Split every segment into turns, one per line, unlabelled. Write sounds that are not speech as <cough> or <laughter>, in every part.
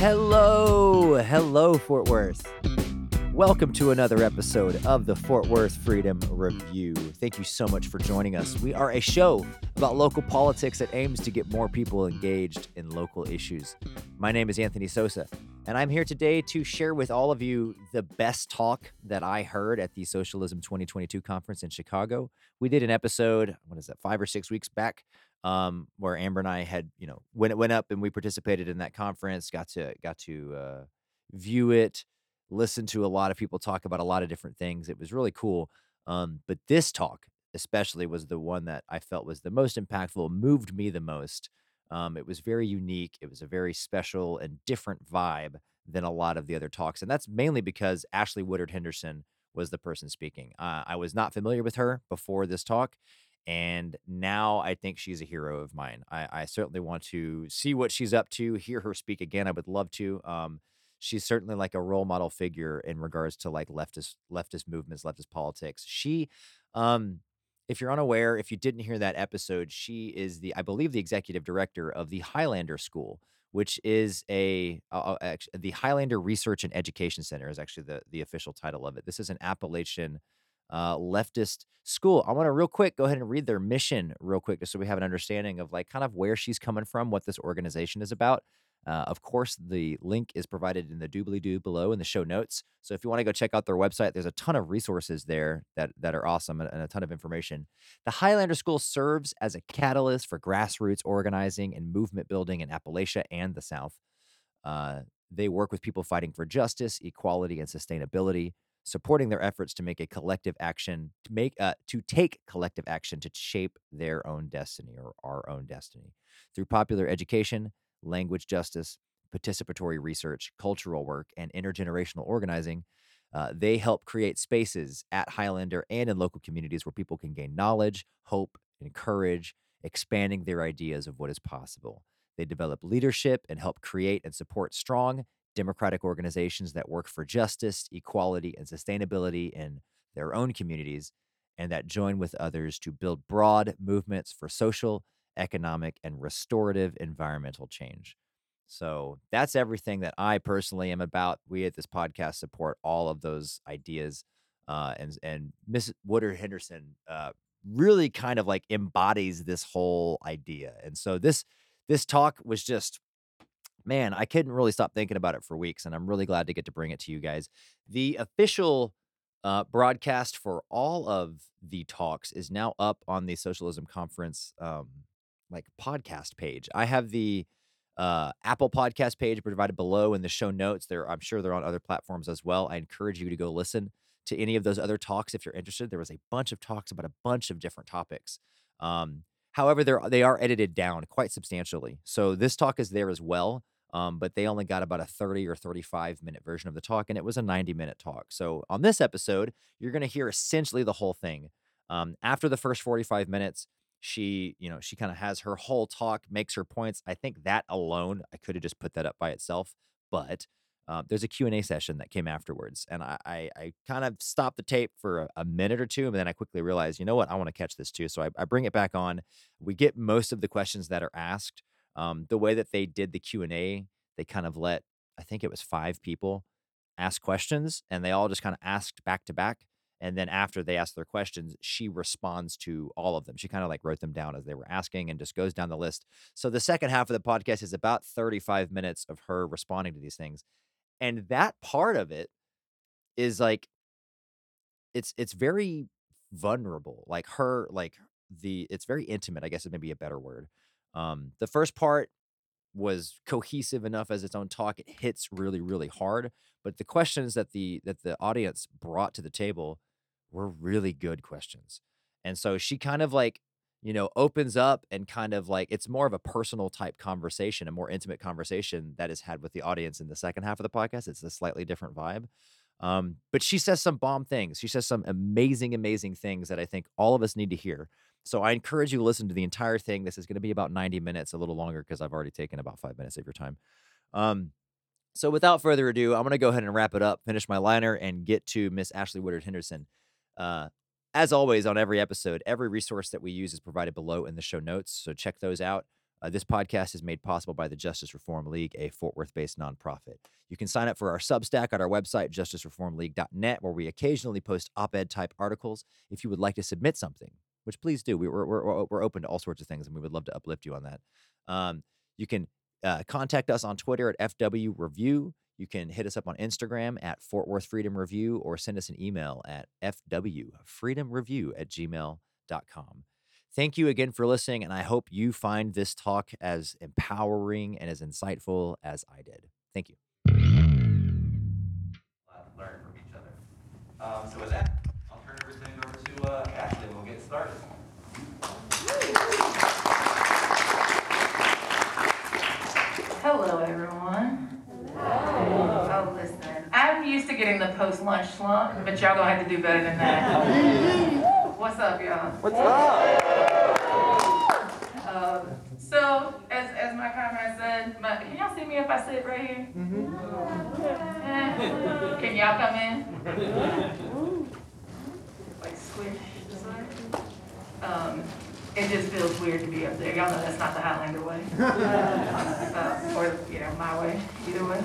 Hello, hello, Fort Worth. Welcome to another episode of the Fort Worth Freedom Review. Thank you so much for joining us. We are a show about local politics that aims to get more people engaged in local issues. My name is Anthony Sosa, and I'm here today to share with all of you the best talk that I heard at the Socialism 2022 conference in Chicago. We did an episode, what is that, five or six weeks back, um, where Amber and I had, you know, when it went up and we participated in that conference, got to got to uh, view it listen to a lot of people talk about a lot of different things. It was really cool. Um, but this talk, especially, was the one that I felt was the most impactful, moved me the most. Um, it was very unique. It was a very special and different vibe than a lot of the other talks. And that's mainly because Ashley Woodard Henderson was the person speaking. Uh, I was not familiar with her before this talk. And now I think she's a hero of mine. I, I certainly want to see what she's up to, hear her speak again. I would love to. Um, she's certainly like a role model figure in regards to like leftist leftist movements, leftist politics. She um if you're unaware, if you didn't hear that episode, she is the I believe the executive director of the Highlander School, which is a uh, the Highlander Research and Education Center is actually the the official title of it. This is an Appalachian uh, leftist school. I want to real quick go ahead and read their mission real quick, just so we have an understanding of like kind of where she's coming from, what this organization is about. Uh, of course, the link is provided in the doobly doo below in the show notes. So if you want to go check out their website, there's a ton of resources there that, that are awesome and, a ton of information. The Highlander School serves as a catalyst for grassroots organizing and movement building in Appalachia and the South. Uh, they work with people fighting for justice, equality, and sustainability, supporting their efforts to make a collective action to make uh, to take collective action to shape their own destiny or our own destiny through popular education language justice, participatory research, cultural work, and intergenerational organizing. Uh, they help create spaces at Highlander and in local communities where people can gain knowledge, hope, and courage, expanding their ideas of what is possible. They develop leadership and help create and support strong democratic organizations that work for justice, equality, and sustainability in their own communities, and that join with others to build broad movements for social economic, and restorative environmental change. So that's everything that I personally am about. We at this podcast support all of those ideas. Uh, and and Miss Woodard Henderson uh, really kind of like embodies this whole idea. And so this this talk was just man, I couldn't really stop thinking about it for weeks, and I'm really glad to get to bring it to you guys. The official uh, broadcast for all of the talks is now up on the Socialism Conference um, like podcast page. I have the uh, Apple podcast page provided below in the show notes. There, I'm sure they're on other platforms as well. I encourage you to go listen to any of those other talks if you're interested. There was a bunch of talks about a bunch of different topics. Um, however, they're they are edited down quite substantially. So this talk is there as well. Um, but they only got about a 30 or 35 minute version of the talk, and it was a 90 minute talk. So on this episode, you're going to hear essentially the whole thing. Um, after the first 45 minutes, she you know she kind of has her whole talk makes her points i think that alone i could have just put that up by itself but uh, there's a q&a session that came afterwards and i i, I kind of stopped the tape for a, a, minute or two and then i quickly realized you know what i want to catch this too so I, I, bring it back on we get most of the questions that are asked um, the way that they did the q&a they kind of let i think it was five people ask questions and they all just kind of asked back to back and then after they ask their questions she responds to all of them. She kind of like wrote them down as they were asking and just goes down the list. So the second half of the podcast is about 35 minutes of her responding to these things and that part of it is like it's it's very vulnerable like her like the it's very intimate i guess it may be a better word um the first part was cohesive enough as its own talk it hits really really hard but the questions that the that the audience brought to the table were really good questions. And so she kind of like, you know, opens up and kind of like it's more of a personal type conversation, a more intimate conversation that is had with the audience in the second half of the podcast. It's a slightly different vibe. Um, but she says some bomb things. She says some amazing, amazing things that I think all of us need to hear. So I encourage you to listen to the entire thing. This is going to be about 90 minutes, a little longer because I've already taken about five minutes of your time. Um, so without further ado, I'm going to go ahead and wrap it up, finish my liner, and get to Miss Ashley Woodard Henderson. Uh, as always, on every episode, every resource that we use is provided below in the show notes. So check those out. Uh, this podcast is made possible by the Justice Reform League, a Fort Worth based nonprofit. You can sign up for our Substack at our website, justicereformleague.net, where we occasionally post op ed type articles. If you would like to submit something, which please do, we, we're, we're, we're open to all sorts of things and we would love to uplift you on that. Um, you can uh, contact us on Twitter at FW Review. You can hit us up on Instagram at Fort Worth Freedom Review or send us an email at fwfreedomreview at gmail.com. Thank you again for listening, and I hope you find this talk as empowering and as insightful as I did. Thank you.
Learn from each other. Um, so with that, I'll turn everything over to uh, Ashley, started.
Hello, everyone. Oh, listen, I'm used to getting the post-lunch slump, but y'all gonna have to do better than that. <laughs> What's up, y'all?
What's up?
Um, so, as, as my comrade said, my, can y'all see me if I sit right here? Eh, Can y'all come in? <laughs> Like squish. Um, it just feels weird to be up there. Y'all know that's not the Highlander way. <laughs> Uh, or, you know, my way, either way.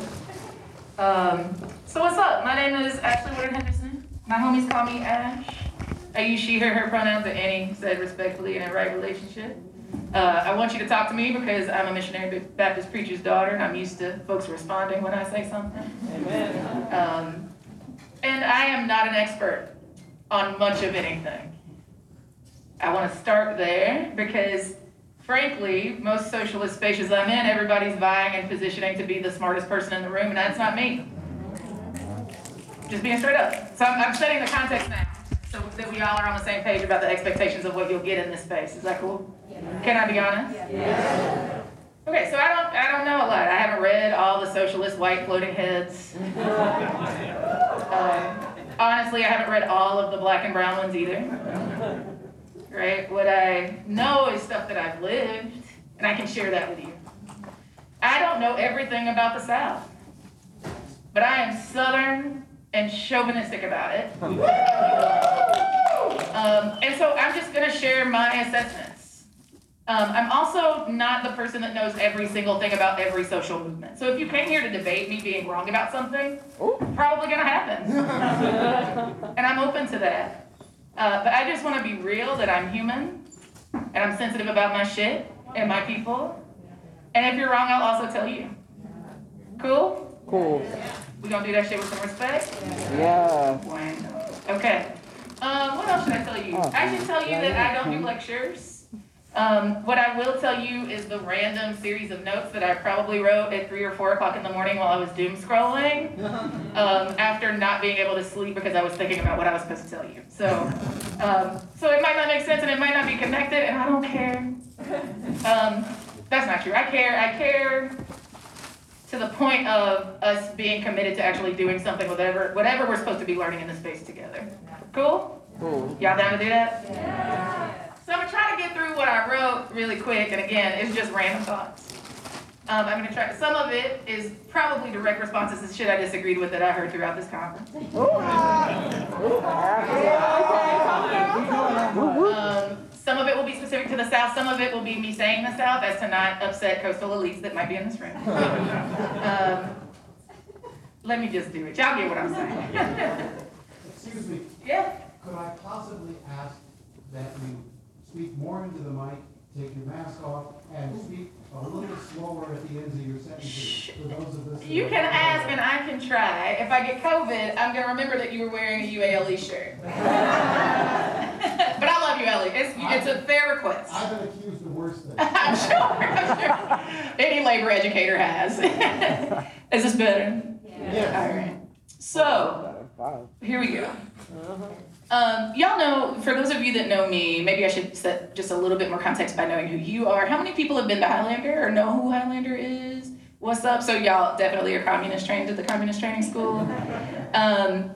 Um, so what's up? My name is Ashley Woodard Henderson. My homies call me Ash. I use she, her, her pronouns, but Annie said respectfully in a right relationship. Uh, I want you to talk to me because I'm a missionary Baptist preacher's daughter, and I'm used to folks responding when I say something.
Amen.
Um, and I am not an expert on much of anything. I want to start there because, frankly, most socialist spaces I'm in, everybody's vying and positioning to be the smartest person in the room, and that's not me. Just being straight up. So I'm, I'm setting the context now so that we all are on the same page about the expectations of what you'll get in this space. Is that cool? Can I be honest? Okay, so I don't I don't know a lot. I haven't read all the socialist white floating heads. <laughs> Um, honestly, I haven't read all of the black and brown ones either. Right? What I know is stuff that I've lived, and I can share that with you. I don't know everything about the South, but I am Southern and chauvinistic about it. Um, and so I'm just going to share my assessments. Um, I'm also not the person that knows every single thing about every social movement. So if you came here to debate me being wrong about something, probably going to happen. <laughs> and I'm open to that. Uh, but I just want to be real that I'm human and I'm sensitive about my shit and my people. And if you're wrong, I'll also tell you. Cool?
Cool.
We gonna do that shit with some respect?
Yeah.
Bueno. Okay. Um, what else should I tell you? I should tell you that I don't do lectures. Um, what I will tell you is the random series of notes that I probably wrote at three or four o'clock in the morning while I was doom scrolling, <laughs> um, after not being able to sleep because I was thinking about what I was supposed to tell you. So, um, so it might not make sense and it might not be connected, and I don't care. Um, that's not true. I care. I care to the point of us being committed to actually doing something whatever whatever we're supposed to be learning in this space together. Cool?
Cool.
Y'all down to do that? So I'm gonna try to get through what I wrote really quick, and again, it's just random thoughts. Um, I'm gonna try. Some of it is probably direct responses to shit I disagreed with that I heard throughout this conference. <laughs> Um, some of it will be specific to the South. Some of it will be me saying the South as to not upset coastal elites that might be in this <laughs> room. Um, let me just do it. Y'all get what I'm saying.
Excuse me, <laughs>
yeah.
could I possibly ask that you speak more into the mic, take your mask off, and speak a little slower at the ends of your sentences for those of us. that
You
are-
can ask and I can try. If I get COVID, I'm gonna remember that you were wearing a UALE shirt. <laughs> but I love you, Ellie. It's, it's a fair request.
I've been accused of worse things.
I'm sure, I'm sure. Any labor educator has. <laughs> Is this better?
Yes.
All right. So, here we go. Uh-huh. Um, y'all know, for those of you that know me, maybe I should set just a little bit more context by knowing who you are. How many people have been to Highlander or know who Highlander is? What's up? So y'all definitely are communist trained at the communist training school. Um,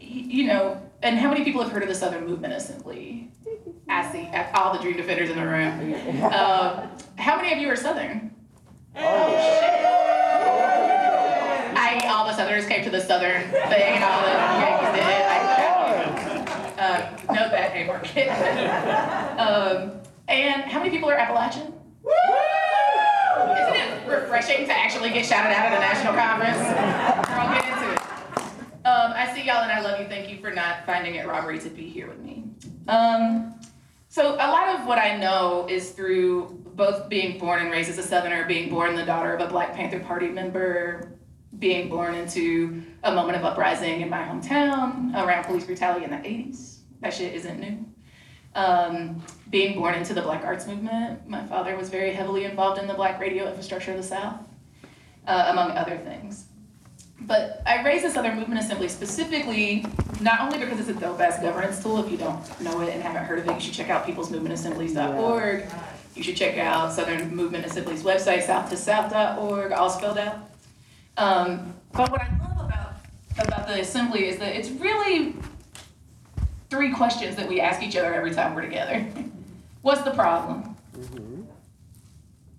you know, and how many people have heard of the Southern Movement Assembly? I see I- all the dream defenders in the room. Um, how many of you are Southern? Oh shit! I all the Southerners came to the Southern thing and all the Yankees did. Um, note that, Haymarket. um, and how many people are Appalachian? Woo! Isn't it refreshing to actually get shouted out at a national conference. Girl, get into it. Um, I see y'all and I love you. Thank you for not finding it robbery to be here with me. Um, so a lot of what I know is through both being born and raised as a Southerner, being born the daughter of a Black Panther Party member, being born into a moment of uprising in my hometown around police brutality in the 80s. That shit isn't new. Um, being born into the Black Arts Movement, my father was very heavily involved in the Black radio infrastructure of the South, uh, among other things. But I raise the Southern Movement Assembly specifically, not only because it's a dope ass governance tool. If you don't know it and haven't heard of it, you should check out peoplesmovementassemblies.org. You should check out Southern Movement Assembly's website, southtosouth.org, all spelled out. Um, but what I love about, about the assembly is that it's really three questions that we ask each other every time we're together. <laughs> What's the problem?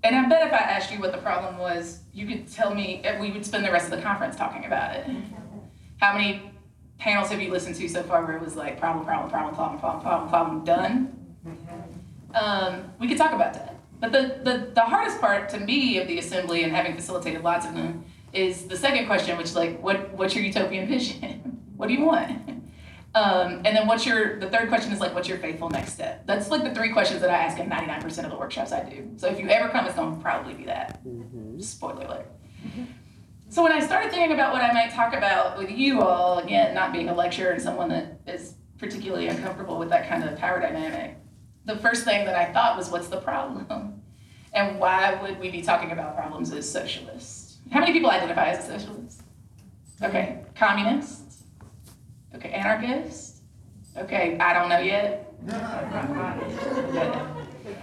And I bet if I asked you what the problem was, you could tell me, we would spend the rest of the conference talking about it. How many panels have you listened to so far where it was like problem, problem, problem, problem, problem, problem, problem, done? Um, we could talk about that. But the, the, the hardest part to me of the assembly and having facilitated lots of them is the second question, which is like, what, what's your utopian vision? <laughs> what do you want? Um, and then what's your, the third question is like, what's your faithful next step? That's like the three questions that I ask in 99% of the workshops I do. So if you ever come, it's gonna probably be that. Mm-hmm. Spoiler alert. Mm-hmm. So when I started thinking about what I might talk about with you all, again, not being a lecturer and someone that is particularly uncomfortable with that kind of power dynamic, the first thing that I thought was, what's the problem? And why would we be talking about problems as socialists? How many people identify as a socialist? Mm-hmm. Okay, communist? Okay, anarchist? Okay, I don't know yet. <laughs>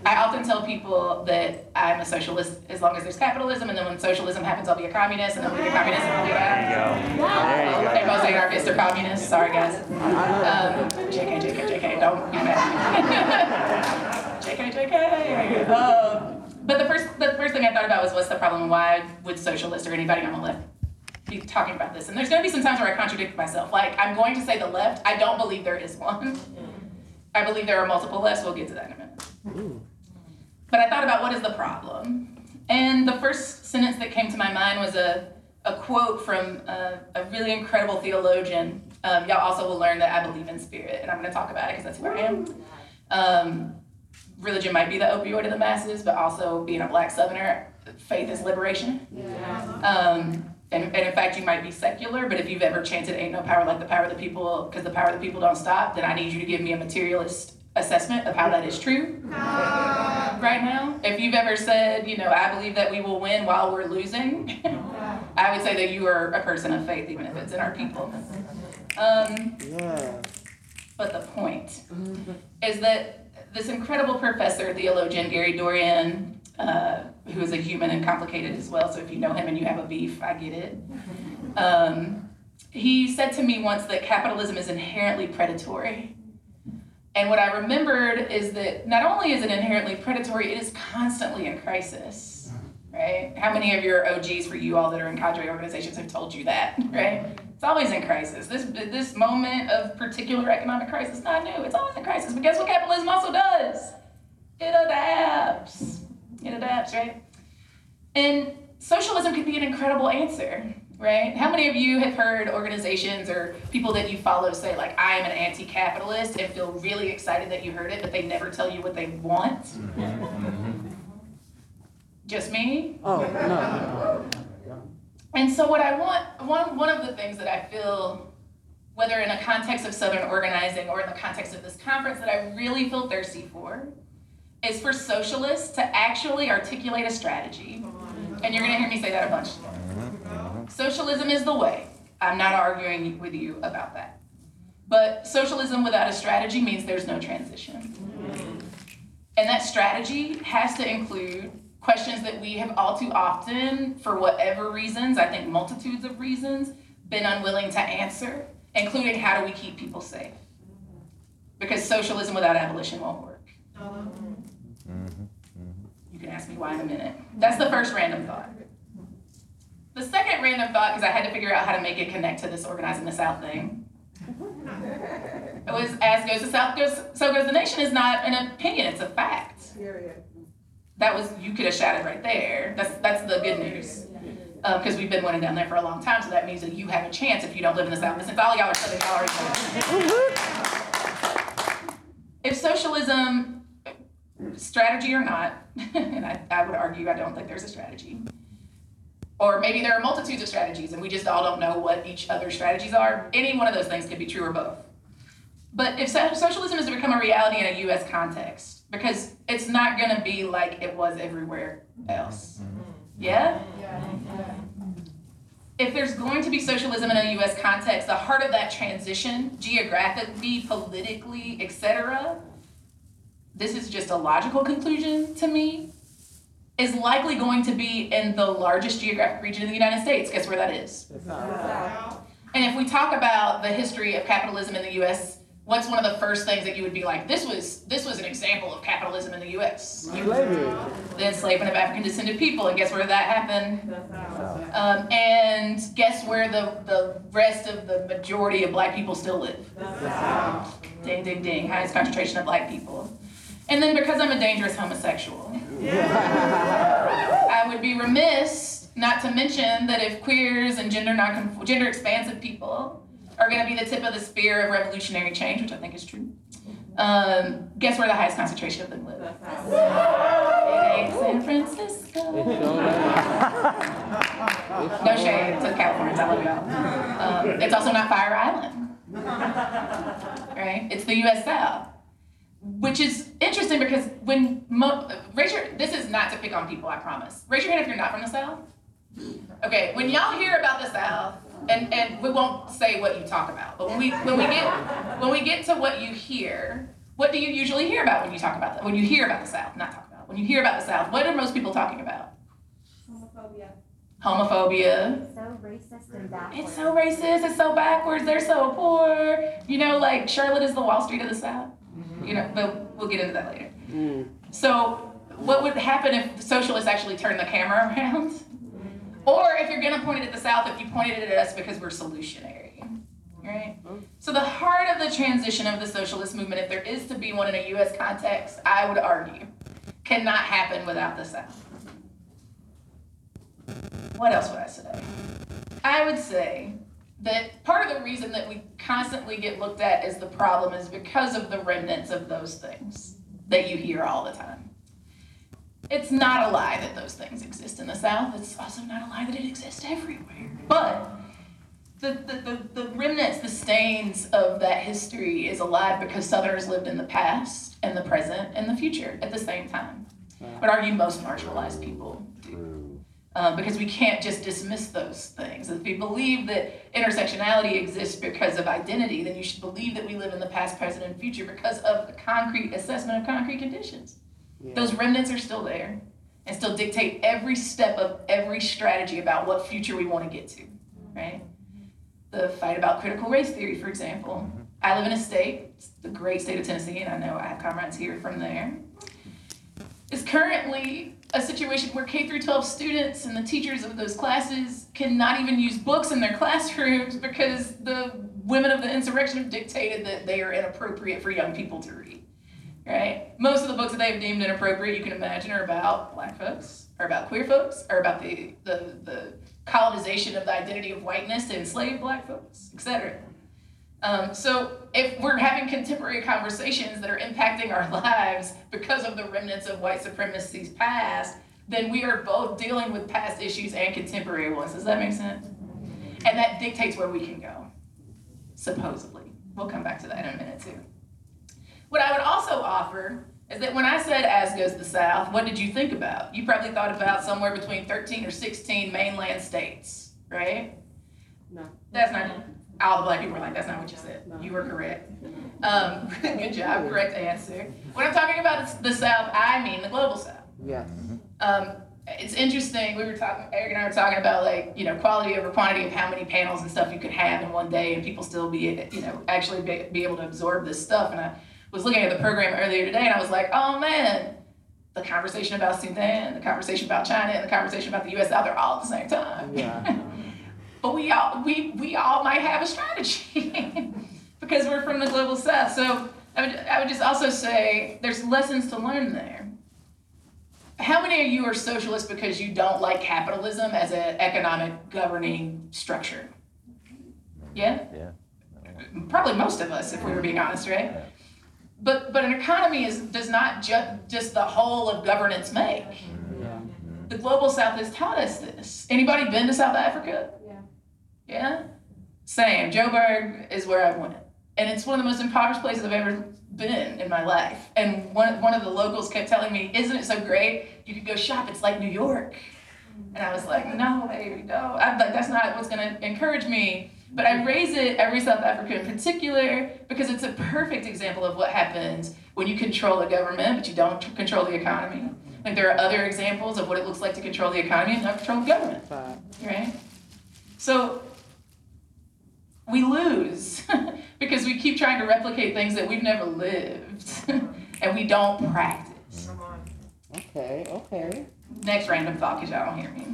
I often tell people that I'm a socialist as long as there's capitalism, and then when socialism happens, I'll be a communist, and then when we get communist, I'll be a
There you go. There you
They're both anarchists or communists. Sorry, guys. Um, JK, JK, JK. Don't be mad. <laughs> JK, JK. Um, but the first, the first thing I thought about was, what's the problem? Why would socialists or anybody on the left be talking about this? And there's going to be some times where I contradict myself. Like I'm going to say the left. I don't believe there is one. I believe there are multiple lefts. We'll get to that in a minute. But I thought about what is the problem? And the first sentence that came to my mind was a, a quote from a, a really incredible theologian. Um, y'all also will learn that I believe in spirit, and I'm going to talk about it because that's who I am. Um, religion might be the opioid of the masses, but also being a black southerner, faith is liberation. Um, and, and in fact, you might be secular, but if you've ever chanted "Ain't no power like the power of the people," because the power of the people don't stop, then I need you to give me a materialist assessment of how that is true right now. If you've ever said, you know, I believe that we will win while we're losing, <laughs> I would say that you are a person of faith, even if it's in our people. Um, but the point is that this incredible professor, theologian Gary Dorrien, uh, who is a human and complicated as well, so if you know him and you have a beef, I get it. Um, he said to me once that capitalism is inherently predatory. And what I remembered is that not only is it inherently predatory, it is constantly in crisis, right? How many of your OGs for you all that are in cadre organizations have told you that, right? It's always in crisis. This this moment of particular economic crisis is not new. It's always in crisis. But guess what capitalism also does? It adapts. It adapts, right? And socialism could be an incredible answer, right? How many of you have heard organizations or people that you follow say, like, I am an anti capitalist and feel really excited that you heard it, but they never tell you what they want? Mm-hmm. Just me?
Oh, no.
And so, what I want, one, one of the things that I feel, whether in a context of Southern organizing or in the context of this conference, that I really feel thirsty for, is for socialists to actually articulate a strategy. And you're gonna hear me say that a bunch. Socialism is the way. I'm not arguing with you about that. But socialism without a strategy means there's no transition. And that strategy has to include questions that we have all too often, for whatever reasons, I think multitudes of reasons, been unwilling to answer, including how do we keep people safe? Because socialism without abolition won't work. You can ask me why in a minute. That's the first random thought. The second random thought, because I had to figure out how to make it connect to this organizing the South thing, it was as goes the South goes, so goes the nation is not an opinion, it's a fact. That was, you could have shouted right there. That's, that's the good news. Um, because we've been winning down there for a long time, so that means that you have a chance if you don't live in the South. Since all y'all are Southern, y'all already know. If socialism, strategy or not, <laughs> and I, I would argue I don't think there's a strategy. Or maybe there are multitudes of strategies and we just all don't know what each other's strategies are. Any one of those things could be true or both. But if socialism is to become a reality in a US context, because it's not gonna be like it was everywhere else. Mm-hmm. Yeah? If there's going to be socialism in a US context, the heart of that transition, geographically, politically, etc., this is just a logical conclusion to me, is likely going to be in the largest geographic region in the United States. Guess where that is? And if we talk about the history of capitalism in the US, what's one of the first things that you would be like, this was this was an example of capitalism in the US? You- the enslavement of African descended people, and guess where that happened? Um, and guess where the, the rest of the majority of black people still live? Ding, ding, ding, highest concentration of black people. And then because I'm a dangerous homosexual, I would be remiss not to mention that if queers and gender non gender expansive people are going to be the tip of the spear of revolutionary change, which I think is true, um, guess where the highest concentration of them live? It San Francisco. <laughs> No shade to Californians, I love y'all. Um, it's also not Fire Island, <laughs> right? It's the U.S. South, which is interesting because when mo- raise your this is not to pick on people, I promise. Raise your hand if you're not from the South. Okay, when y'all hear about the South, and and we won't say what you talk about, but when we when we get when we get to what you hear, what do you usually hear about when you talk about that? When you hear about the South, not talk about. When you hear about the South, what are most people talking about?
Homophobia.
Homophobia.
It's So racist and backwards.
It's so racist. It's so backwards. They're so poor. You know, like Charlotte is the Wall Street of the South. Mm-hmm. You know, but we'll get into that later. Mm. So, what would happen if socialists actually turned the camera around? Or if you're gonna point it at the South, if you pointed it at us because we're solutionary, right? So the heart of the transition of the socialist movement, if there is to be one in a U.S. context, I would argue, cannot happen without the South. What else would I say? I would say that part of the reason that we constantly get looked at as the problem is because of the remnants of those things that you hear all the time. It's not a lie that those things exist in the South. It's also not a lie that it exists everywhere. But the, the, the, the remnants, the stains of that history is alive because Southerners lived in the past and the present and the future at the same time. Would argue most marginalized people do. Uh, because we can't just dismiss those things. If we believe that intersectionality exists because of identity, then you should believe that we live in the past, present, and future because of a concrete assessment of concrete conditions. Those remnants are still there and still dictate every step of every strategy about what future we want to get to, right? The fight about critical race theory, for example. I live in a state, it's the great state of Tennessee, and I know I have comrades here from there. It's currently a situation where K through 12 students and the teachers of those classes cannot even use books in their <laughs> classrooms because the women of the insurrection have dictated that they are inappropriate for young people to read. Right? Most of the books that they've deemed inappropriate, you can imagine, are about black folks, are about queer folks, are about the, the, the colonization of the identity of whiteness to enslave black folks, etc. Um, so if we're having contemporary conversations that are impacting our <laughs> lives because of the remnants of white supremacy's past, then we are both dealing with past issues and contemporary ones. Does that make sense? And that dictates where we can go, supposedly. We'll come back to that in a minute too. What I would also offer is that when I said as goes the South, what did you think about? You probably thought about somewhere between 13 or 16 mainland states, right?
No.
That's not, all the black people were like, that's not what you said. You were correct. Um, <laughs> good job, correct answer. When I'm talking about the South, I mean the global South.
Yes.
Um, it's interesting. We were talking, Eric and I were talking about like, you know, quality over quantity of how many panels and stuff you could have in one day, and people still be, you know, actually be, be able to absorb this stuff. And I was looking at the program earlier today, and I was like, oh man, the conversation about Sudan, the conversation about China, and the conversation about the U.S. South are all at the same time.
Yeah. <laughs>
but we all we we all might have a strategy <laughs> because we're from the global South. So I would I would just also say there's lessons to learn there. how many of you are socialists because you don't like capitalism as an economic governing structure? Yeah?
Yeah.
Probably most of us, if we were being honest, right? But but an economy is does not ju- just the whole of governance make. Mm-hmm.
Yeah.
The global south has taught us this. Anybody been to South Africa?
Yeah.
Same. Joburg is where I went. And it's one of the most impoverished places I've ever been in my life. And one, one of the locals kept telling me, Isn't it so great? You could go shop, it's like New York. And I was like, No, baby, no. I'm like, that's not what's gonna encourage me. But I raise it, every South Africa in particular, because it's a perfect example of what happens when you control the government, but you don't control the economy. Like there are other examples of what it looks like to control the economy and not control the government right? So we lose <laughs> because we keep trying to replicate things that we've never lived <laughs> and we don't practice.
Okay, okay.
Next random thought because y'all don't hear me.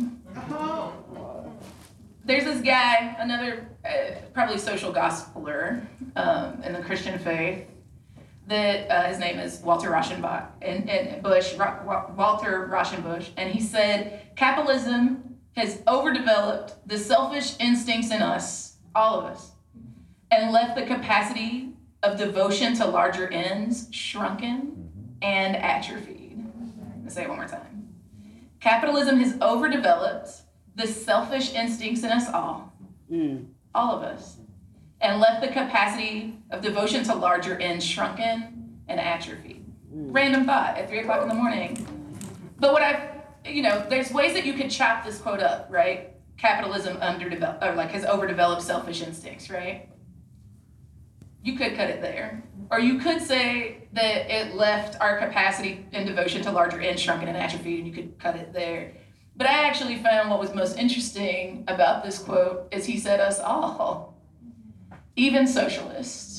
There's this guy, another uh, probably social gospeler um, in the Christian faith. That uh, his name is Walter Rauschenbach and, and Bush, Ra- Wa- Walter Rauschenbusch, and he said capitalism has overdeveloped the selfish instincts in us, all of us, and left the capacity of devotion to larger ends shrunken and atrophied. Let's say it one more time. Capitalism has overdeveloped the selfish instincts in us all,
Mm.
all of us, and left the capacity of devotion to larger ends shrunken and atrophied. Random thought at three o'clock in the morning. But what I've, you know, there's ways that you could chop this quote up, right? Capitalism underdeveloped, or like has overdeveloped selfish instincts, right? You could cut it there. Or you could say that it left our capacity and devotion to larger ends shrunken and atrophied, and you could cut it there. But I actually found what was most interesting about this quote is he said us all, even socialists.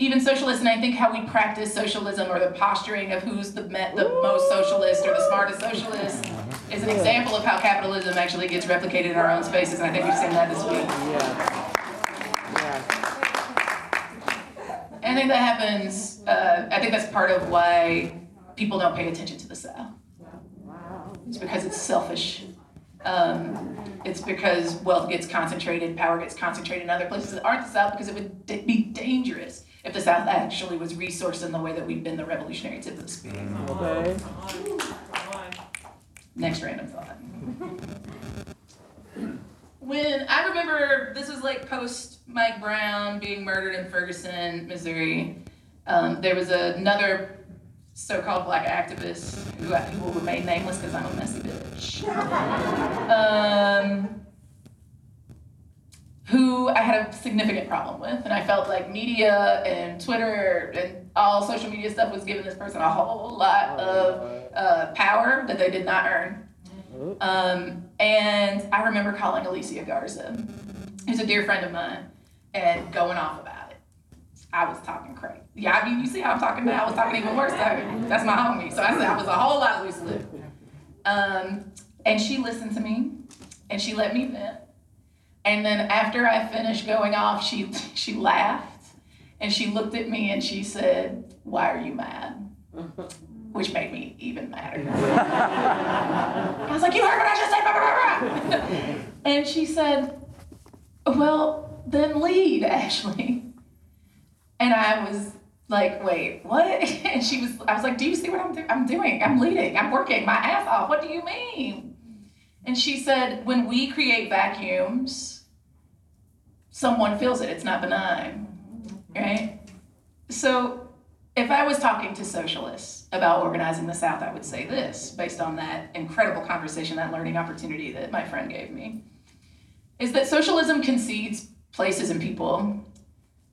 Even socialists, and I think how we practice socialism or the posturing of who's the, the most socialist or the smartest socialist is an example of how capitalism actually gets replicated in our own spaces, and I think we've seen that this week.
Yeah. Yeah.
I think that happens, uh, I think that's part of why people don't pay attention to the South. It's because it's selfish. Um, it's because wealth gets concentrated, power gets concentrated in other places that aren't the South because it would d- be dangerous if the South actually was resourced in the way that we've been the revolutionary tip of the spear.
Okay.
Next random thought. <laughs> When I remember this was like post Mike Brown being murdered in Ferguson, Missouri. Um, there was another so-called black activist who, I, who will remain nameless because I'm a messy bitch. <laughs> Um, who I had a significant problem with, and I felt like media and Twitter and all social media stuff was giving this person a whole lot of uh, power that they did not earn. Um, and I remember calling Alicia Garza, who's a dear friend of mine, and going off about it. I was talking crazy. Yeah, I mean, you see how I'm talking now. I was talking even worse. though. That's my homie. So I said I was a whole lot loose. Um, and she listened to me, and she let me vent. And then after I finished going off, she she laughed, and she looked at me and she said, "Why are you mad?" <laughs> Which made me even madder. I was like, "You heard what I just said?" Blah, blah, blah, blah." <laughs> and she said, "Well, then lead, Ashley." And I was like, "Wait, what?" <laughs> And she was, I was like, "Do you see what I'm, do- I'm doing? I'm leading. I'm working my ass off. What do you mean?" And she said, "When we create vacuums, someone feels it. It's not benign, right?" So if I was talking to socialists about organizing the South, I would say this, based on that incredible conversation, that learning opportunity that my friend gave me, is that socialism concedes places and people.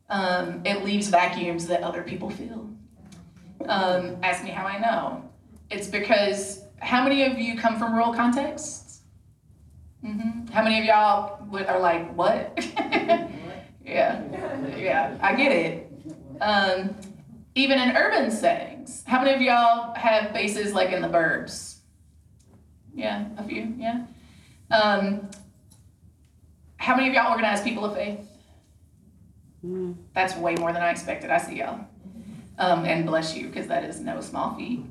Um, it leaves vacuums that other people feel. Um, ask me how I know. It's because how many of you come from rural contexts? Hmm How many of y'all would- are like, what? <laughs> yeah, yeah, I get it. Um, even in urban settings. How many of y'all have bases like in the burbs? Yeah, a few, yeah. Um, how many of y'all organize people of faith? That's way more than I expected. I see y'all. Um, and bless you, because that is no small feat.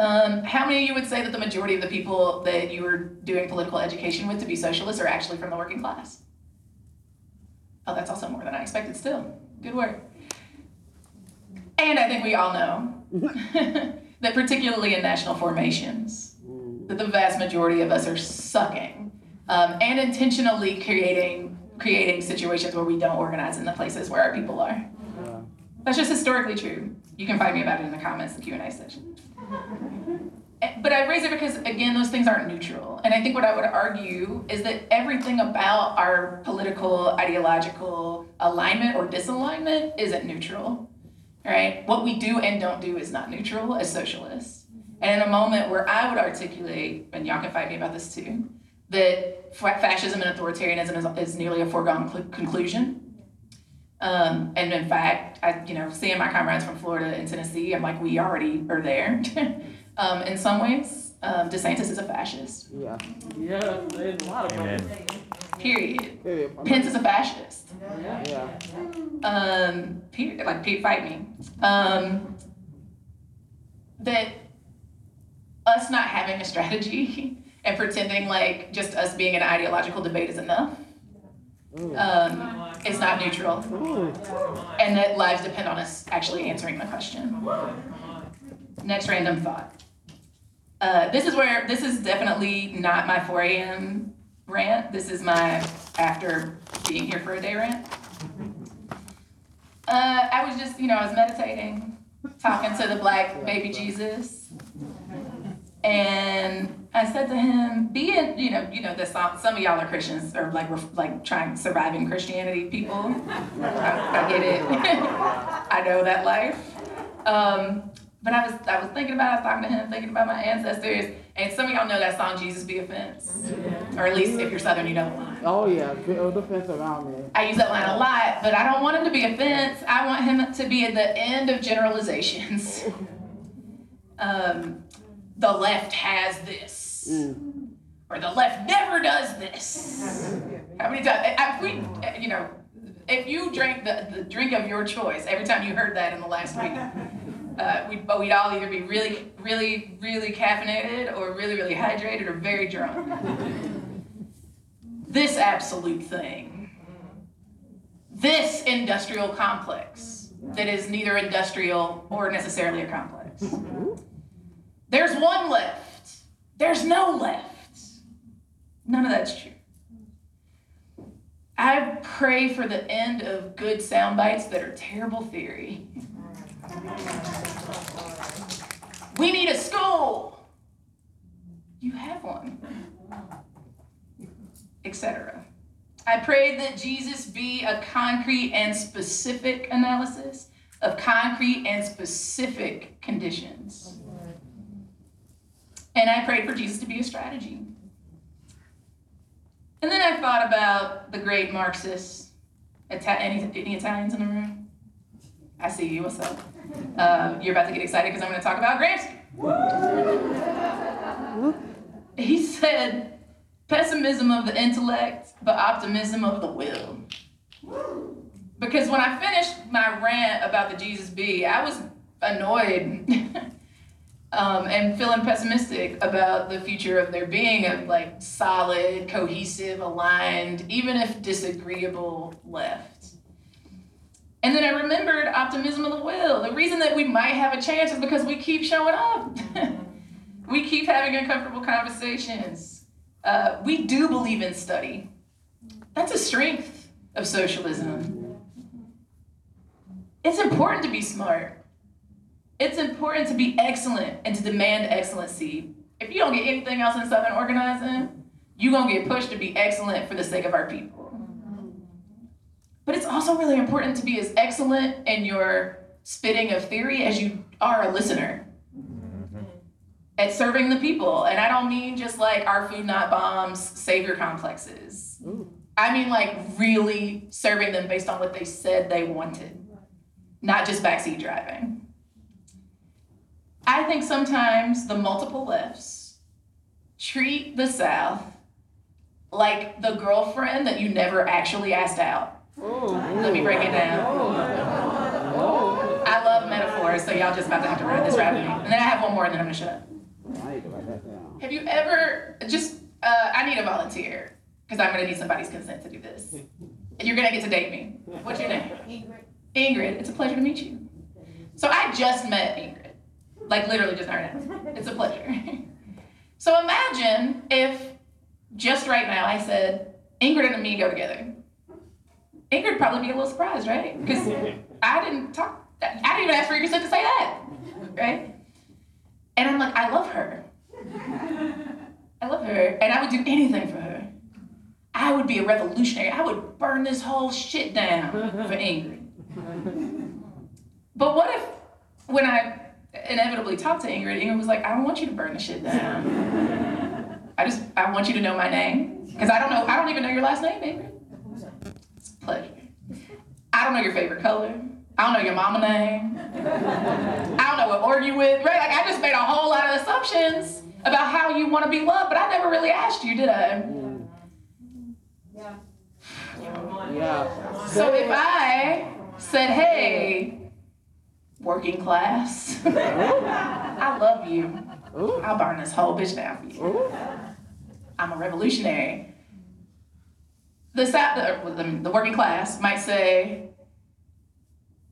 Um, how many of you would say that the majority of the people that you were doing political education with to be socialists are actually from the working class? Oh, that's also more than I expected still. Good work. And I think we all know <laughs> that particularly in national formations, that the vast majority of us are sucking um, and intentionally creating creating situations where we don't organize in the places where our people are.
Yeah.
That's just historically true. You can find me about it in the comments, the Q and A section. <laughs> Eh, But I raise it because again, those things aren't neutral, and I think what I would argue is that everything about our political ideological alignment or disalignment isn't neutral. Right? What we do and don't do is not neutral as socialists. And in a moment where I would articulate, and y'all can fight me about this too, that fascism and authoritarianism is, is nearly a foregone cl- conclusion. Um, and in fact, I, you know, seeing my comrades from Florida and Tennessee, I'm like, we already are there. <laughs> um, in some ways, um, DeSantis is a fascist.
Yeah.
Yeah, there's a lot of
Amen.
Period.
Period.
Pence is a fascist.
Yeah.
Um, period. Like, period, fight me. Um, that us not having a strategy <laughs> and pretending like just us being an ideological debate is enough. Um, it's not neutral. And that lives depend on us actually answering the question. Next random thought. Uh, this is where, this is definitely not my 4 a.m. rant. This is my after being here for a day rant. Uh, I was just, you know, I was meditating, talking to the black baby Jesus. And I said to him, be it, you know, you know, the song, some of y'all are Christians or like, ref- like trying, surviving Christianity people. I, I get it. <laughs> I know that life. Um, but I was, I was thinking about, I was talking to him, thinking about my ancestors. And some of y'all know that song, Jesus Be a Fence. Or at least if you're Southern, you know the line.
Oh yeah. Good defense around me.
I use that line a lot, but I don't want him to be a fence. I want him to be at the end of generalizations. <laughs> Um, the left has this,
Mm.
or the left never does this. How many times? If we, you know, if you drank the, the drink of your choice every time you heard that in the last week, uh, we'd, but we'd all either be really, really, really caffeinated, or really, really hydrated, or very drunk. this absolute thing this industrial complex that is neither industrial or necessarily a complex. There's one left. There's no left. None of that's true. I pray for the end of good sound bites that are terrible theory. We need a school. You have one. Etc. I pray that Jesus be a concrete and specific analysis of concrete and specific conditions. And I prayed for Jesus to be a strategy. And then I thought about the great Marxists. Any, any Italians in the room? I see you. What's up? Uh, you're about to get excited because I'm going to talk about Gramsci. He said, pessimism of the intellect, but optimism of the will. Because when I finished my rant about the Jesus Bee, I was annoyed <laughs> um, and feeling pessimistic about the future of there being a like solid, cohesive, aligned, even if disagreeable left. And then I remembered optimism of the will. The reason that we might have a chance is because we keep showing up. <laughs> we keep having uncomfortable conversations. Uh, we do believe in study. That's a strength of socialism. It's important to be smart. It's important to be excellent and to demand excellency. If you don't get anything else in Southern organizing, you're gonna get pushed to be excellent for the sake of our people. But it's also really important to be as excellent in your spitting of theory as you are a listener at serving the people. And I don't mean just like our food not bombs, savior complexes. I mean like really serving them based on what they said they wanted, not just backseat driving. I think sometimes the multiple lefts treat the South like the girlfriend that you never actually asked out. Let me break it down. I love metaphors, so y'all just about to have to ride this ride with me. And then I have one more, and then I'm gonna shut up. Have you ever just? Uh, I need a volunteer because I'm gonna need somebody's consent to do this. And you're gonna get to date me. What's your name?
Ingrid.
Ingrid. It's a pleasure to meet you. So I just met Ingrid, like literally just heard it. It's a pleasure. <laughs> so imagine if just right now I said Ingrid and me go together. Ingrid probably be a little surprised, right? Because I didn't talk. I didn't even ask for your consent to say that, right? And I'm like, I love her. I love her, and I would do anything for her. I would be a revolutionary. I would burn this whole shit down for Ingrid. But what if, when I inevitably talked to Ingrid, Ingrid was like, I don't want you to burn the shit down. I just, I want you to know my name. Because I don't know, I don't even know your last name, Ingrid. It's a pleasure. I don't know your favorite color. I don't know your mama name. I don't know what org you with, right? Like I just made a whole lot of assumptions about how you want to be loved, but I never really asked you, did I?
Yeah.
Yeah.
So if I said, hey, working class, <laughs> I love you.
Ooh.
I'll burn this whole bitch down for you.
Ooh.
I'm a revolutionary. The, the, er, the, the working class might say,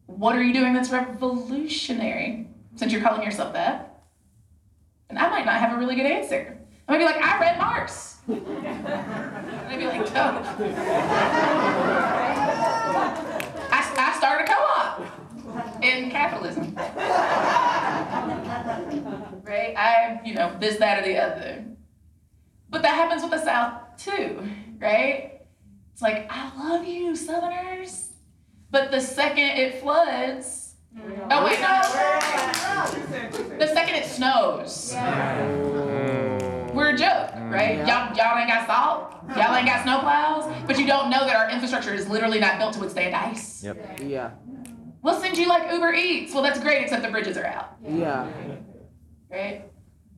What are you doing that's revolutionary since you're calling yourself that? And I might not have a really good answer. I might be like, I read Marx. and <laughs> they'd be like, Dope. I, I started a co op in capitalism. right? I, you know, this, that, or the other. But that happens with the South too, right? It's like, I love you, Southerners. But the second it floods, mm-hmm. oh wait, no. The second it snows, we're a joke, right? Y'all, y'all ain't got salt, y'all ain't got snowplows, but you don't know that our infrastructure is literally not built to withstand ice.
Yep.
Yeah.
We'll send you like Uber Eats. Well, that's great, except the bridges are out.
Yeah.
right?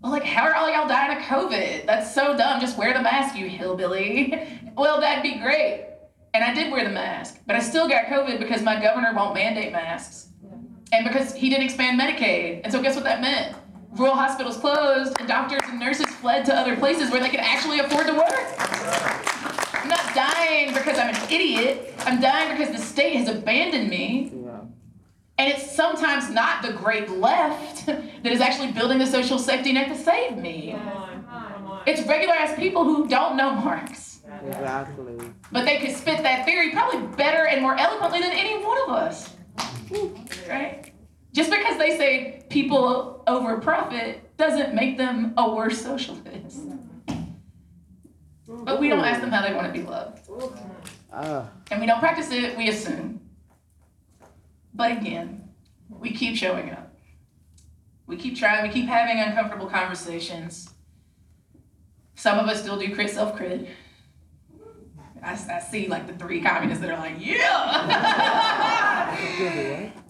Well, like, how are all y'all dying of COVID? That's so dumb. Just wear the mask, you hillbilly. well, that'd be great. And I did wear the mask, but I still got COVID because my governor won't mandate masks. And because he didn't expand Medicaid. And so, guess what that meant? Rural hospitals closed, and doctors and nurses fled to other places where they could actually afford to work. I'm not dying because I'm an idiot. I'm dying because the state has abandoned me.
Yeah.
And it's sometimes not the great left <laughs> that is actually building the social safety net to save me. It's regular ass people who don't know Marx.
Exactly.
But they could spit that theory probably better and more eloquently than any one of us. Right? Just because they say people over profit doesn't make them a worse socialist. But we don't ask them how they want to be loved.
Uh,
And we don't practice it, we assume. But again, we keep showing up. We keep trying, we keep having uncomfortable conversations. Some of us still do crit self crit. I, I see like the three communists that are like, yeah!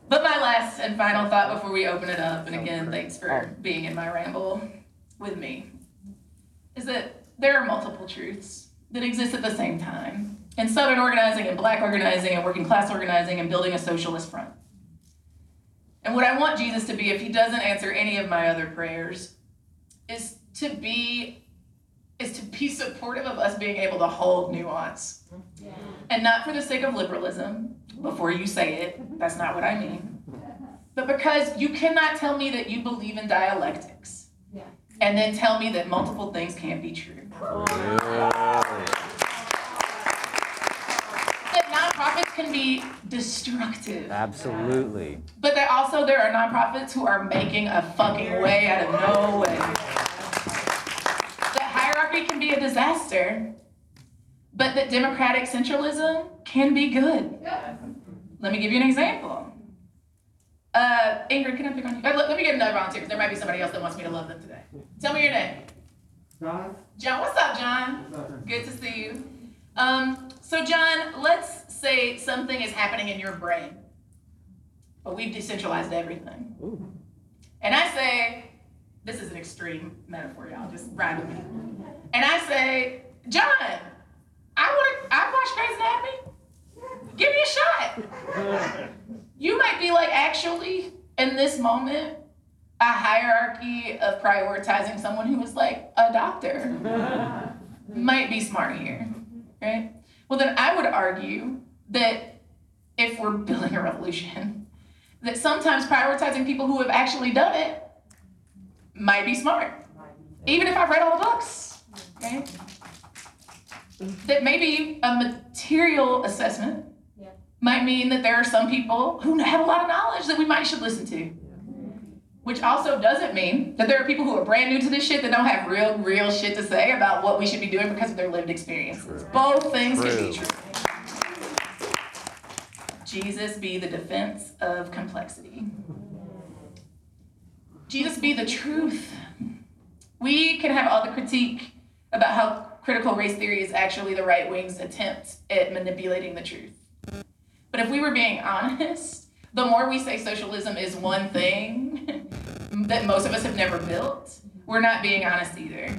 but my last and final thought before we open it up, and again, thanks for being in my ramble with me, is that there are multiple truths that exist at the same time in Southern organizing and Black organizing and working class organizing and building a socialist front. And what I want Jesus to be, if he doesn't answer any of my other prayers, is to be is to be supportive of us being able to hold nuance. And not for the sake of liberalism, before you say it, that's not what I mean. But because you cannot tell me that you believe in dialectics
Yeah.
and then tell me that multiple things can't be true. That nonprofits can be destructive.
Absolutely.
But that also there are nonprofits who are making a fucking way out of no way. That hierarchy can be a disaster, but that democratic centralism can be good. Let me give you an example. Uh, Ingrid, can I pick on you? Uh, Let, let me get another volunteer, 'cause there might be somebody else that wants me to love them today. Tell me your name.
John?
John, what's up, John? Good to see you. Um, so John, let's say something is happening in your brain, but we've decentralized everything.
Ooh.
And I say, this is an extreme metaphor, y'all. Just ride with me. And I say, John, I want to. I watched Grey's Anatomy. Give me a shot. <laughs> You might be like, actually, in this moment, a hierarchy of prioritizing someone who was like a doctor <laughs> might be smart here, right? Well, then I would argue that if we're <laughs> building a revolution, that sometimes prioritizing people who have actually done it might be smart, even if I've read all the books, right? That maybe a material assessment
Yeah.
might mean that there are some people who have a lot of knowledge that we might should listen to. Which also doesn't mean that there are people who are brand new to this shit that don't have real, real shit to say about what we should be doing because of their lived experiences. Both things can be
True.
true. Jesus be the defense of complexity. Jesus be the truth. We can have all the critique about how critical race theory is actually the right wing's attempt at manipulating the truth. But if we were being honest, the more we say socialism is one thing <laughs> that most of us have never built, we're not being honest either.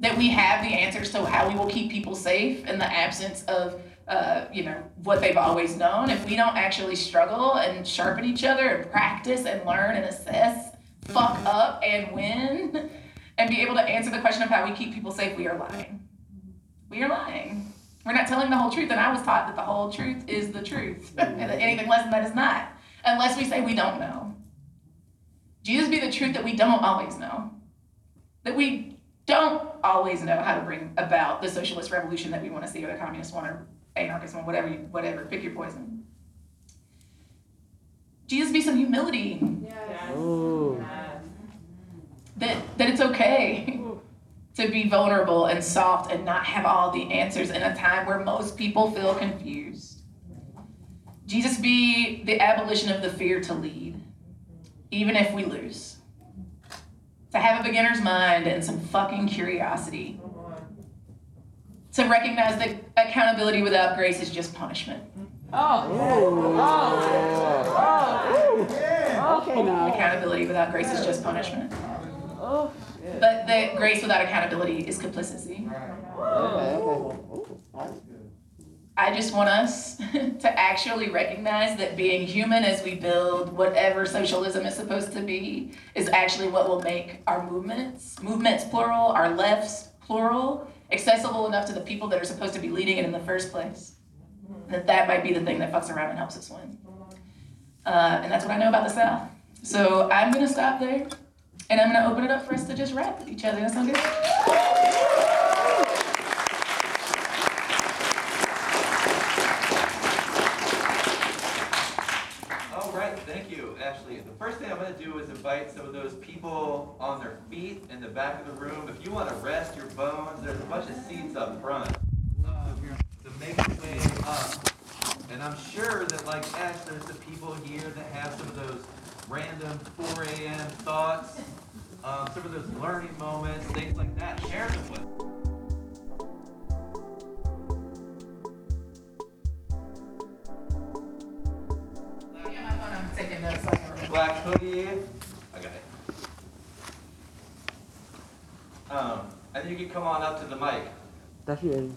That we have the answers to how we will keep people safe in the absence of, uh, you know, what they've always known. If we don't actually struggle and sharpen each other and practice and learn and assess, fuck up and win, and be able to answer the question of how we keep people safe, we are lying. We are lying. We're not telling the whole truth, and I was taught that the whole truth is the truth, and <laughs> that anything less than that is not, unless we say we don't know. Jesus be the truth that we don't always know. That we don't always know how to bring about the socialist revolution that we want to see, or the communist one, or anarchist one, whatever, you, whatever, pick your poison. Jesus be some humility
Ooh.
that, that it's okay to be vulnerable and soft and not have all the answers in a time where most people feel confused. Jesus be the abolition of the fear to lead, even if we lose. To have a beginner's mind and some fucking curiosity. To recognize that accountability without grace is just punishment. Oh, oh, yeah.
Okay oh. now.
Accountability without grace is just punishment.
Oh.
But that grace without accountability is complicity.
Okay, okay.
I just want us <laughs> to actually recognize that being human as we build whatever socialism is supposed to be is actually what will make our movements, movements plural, our lefts plural, accessible enough to the people that are supposed to be leading it in the first place. That that might be the thing that fucks around and helps us win. Uh, and that's what I know about the South. So I'm gonna stop there, and I'm gonna open it up for us to just rap with each other. That sound good?
All right, thank Ashley. The first thing I'm gonna do is invite some of those people on their feet in the back of the room. If you wanna rest your bones, there's a bunch of seats up front. To make way up. And I'm sure that like Ash, there's the people here that have some of those random four AM thoughts, um, some of those learning moments, things like that. Share them with
Yeah, my phone, I'm taking notes so I.
Black hoodie. I got it. Um, I think you can come on up to the mic.
That's you.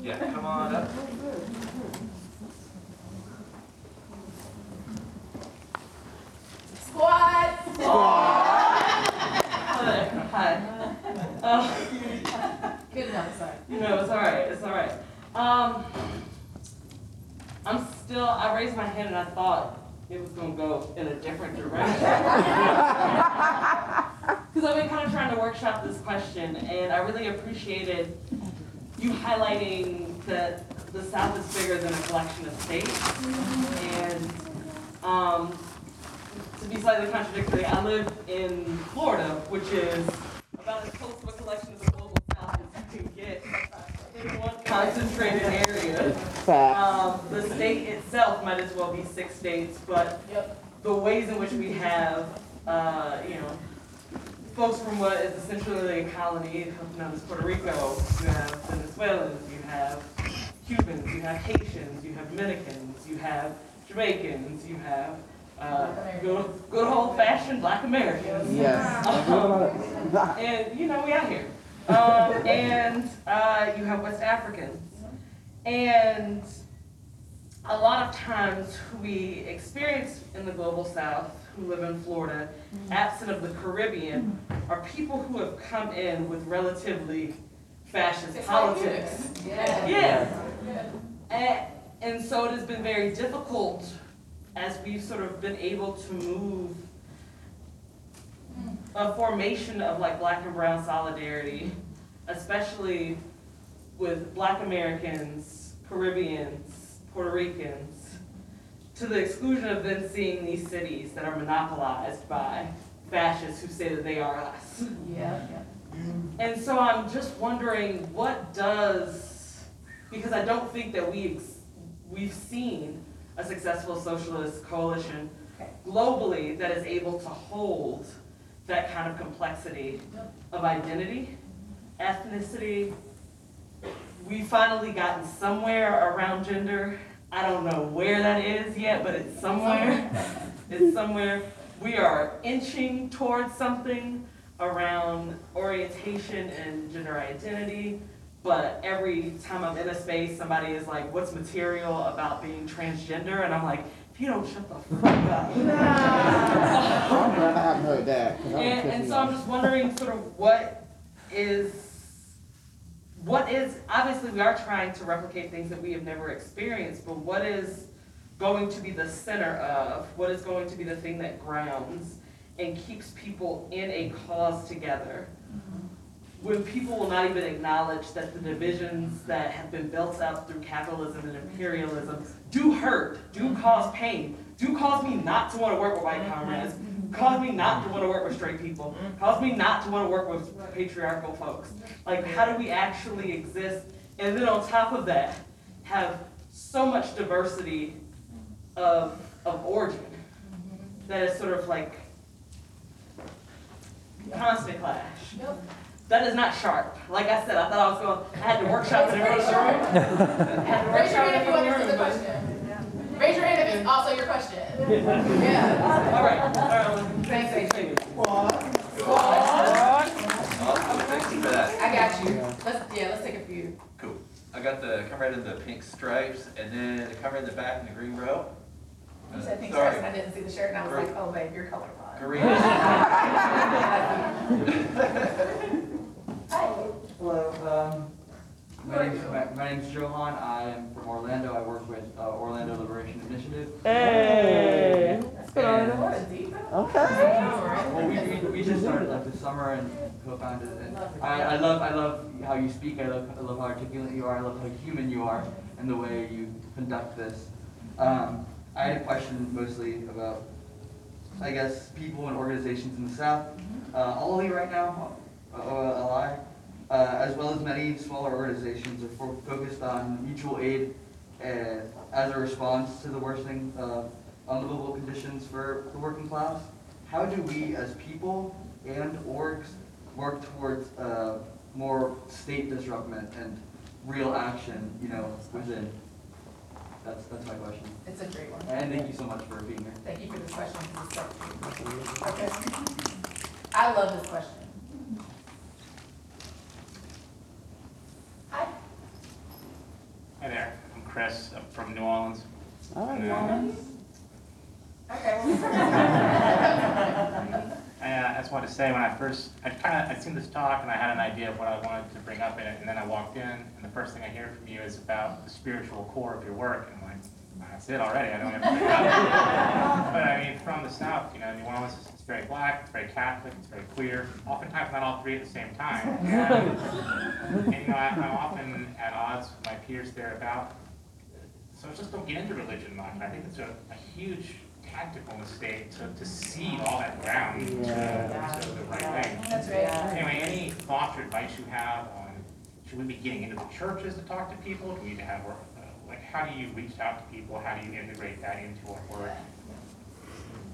Yeah, come on up.
Squat.
Hi. Oh,
Good enough, sorry.
you know, it's all right. It's all right. Um, I'm still. I raised my hand and I thought it was gonna go in a different direction. <laughs> Because I've been kind of trying to workshop this question, and I really appreciated you highlighting that the South is bigger than a collection of states, and um, to be slightly contradictory, I live in Florida, which is about as close to a collection of the global South as you can get in one concentrated area.
Fact.
Um, the state itself might as well be six states, but the ways in which we have, uh, you know, folks from what is essentially a colony known as Puerto Rico, you have Venezuelans, you have Cubans, you have Haitians, you have Dominicans, you have Jamaicans, you have, uh, good, good old fashioned black Americans.
Yes. <laughs>
And, you know, we out here. Um, and, uh, you have West Africans. And a lot of times we experience in the global south, who live in Florida, absent of the Caribbean, are people who have come in with relatively fascist politics.
Yeah.
Yeah. And, and so it has been very difficult as we've sort of been able to move a formation of like black and brown solidarity, especially with black Americans, Caribbeans, Puerto Ricans, to the exclusion of then seeing these cities that are monopolized by fascists who say that they are us.
Yeah,
And so I'm just wondering, what does, because I don't think that we, ex- we've seen a successful socialist coalition globally that is able to hold that kind of complexity of identity, ethnicity. We've finally gotten somewhere around gender. I don't know where that is yet, but it's somewhere. <laughs> It's somewhere. We are inching towards something around orientation and gender identity, but every time I'm in a space, somebody is like, what's material about being transgender? And I'm like, you don't shut the fuck up. <laughs>
I'm glad I haven't heard that
And, and so I'm just wondering sort of what is, what is, obviously we are trying to replicate things that we have never experienced, but what is going to be the center of, what is going to be the thing that grounds and keeps people in a cause together? Mm-hmm. When people will not even acknowledge that the divisions that have been built up through capitalism and imperialism do hurt, do cause pain, do cause me not to want to work with white comrades, cause me not to want to work with straight people, cause me not to want to work with patriarchal folks. Like, how do we actually exist? And then on top of that, have so much diversity of, of origin that is sort of like constant clash.
Yep.
That is not sharp. Like I said, I thought I was going, I had to workshop in every room. I had to
Raise your
workshop
hand if you
in every
understood the
room, but-
question. Raise your hand if it's also your question. Yeah.
All right, all right.
Thanks, Adrian.
Thank you.
Awesome, thank you for that.
I got you. Let's, yeah, let's take a few.
Cool. I got the comrade in the pink stripes, and then the comrade in the back in the green row.
You said pink
Sorry.
stripes, and I didn't see the shirt, and I was like, oh, babe, you're colorblind.
Green. <laughs> <laughs> <laughs>
Hello, um, my name's, my, my name's Johan, I am from Orlando, I work with, uh, Orlando Liberation Initiative.
Hey.
And-
What a diva.
Okay.
Well, we, we, we just started like this summer and co-founded it, and I, I love, I love how you speak, I love, I love how articulate you are, I love how human you are, and the way you conduct this. Um, I had a question mostly about, I guess, people and organizations in the South, uh, all of you right now, uh, alive, uh, as well as many smaller organizations are fo- focused on mutual aid uh, as a response to the worsening uh, unlivable conditions for the working class. How do we as people and orgs work towards uh, more state disruption and real action, you know, within? That's, that's my question.
It's a great one.
And thank you so much for being here.
Thank you for this question. This is so- Okay. <laughs> I love this question.
Hi there, I'm Chris, I'm from New Orleans.
All right,
Yeah.
Mom.
Okay. <laughs> <laughs>
I, uh, I just wanted to say, when I first, I kind of, I'd seen this talk and I had an idea of what I wanted to bring up in it, and then I walked in, and the first thing I hear from you is about the spiritual core of your work, and I'm like, that's it already, I don't have to bring it up. <laughs> But I mean, from the South, you know, New Orleans is it's very black, it's very Catholic, it's very queer, oftentimes not all three at the same time. <laughs> And, and, you know, I- I'm often at odds with my peers thereabout, so I just don't get into religion much. I think it's a, a huge tactical mistake to, to cede all that ground to, to the right thing.
That's right.
Anyway, any thoughts or advice you have on, should we be getting into the churches to talk to people? Do we need to have, work- uh, like, how do you reach out to people? How do you integrate that into our work?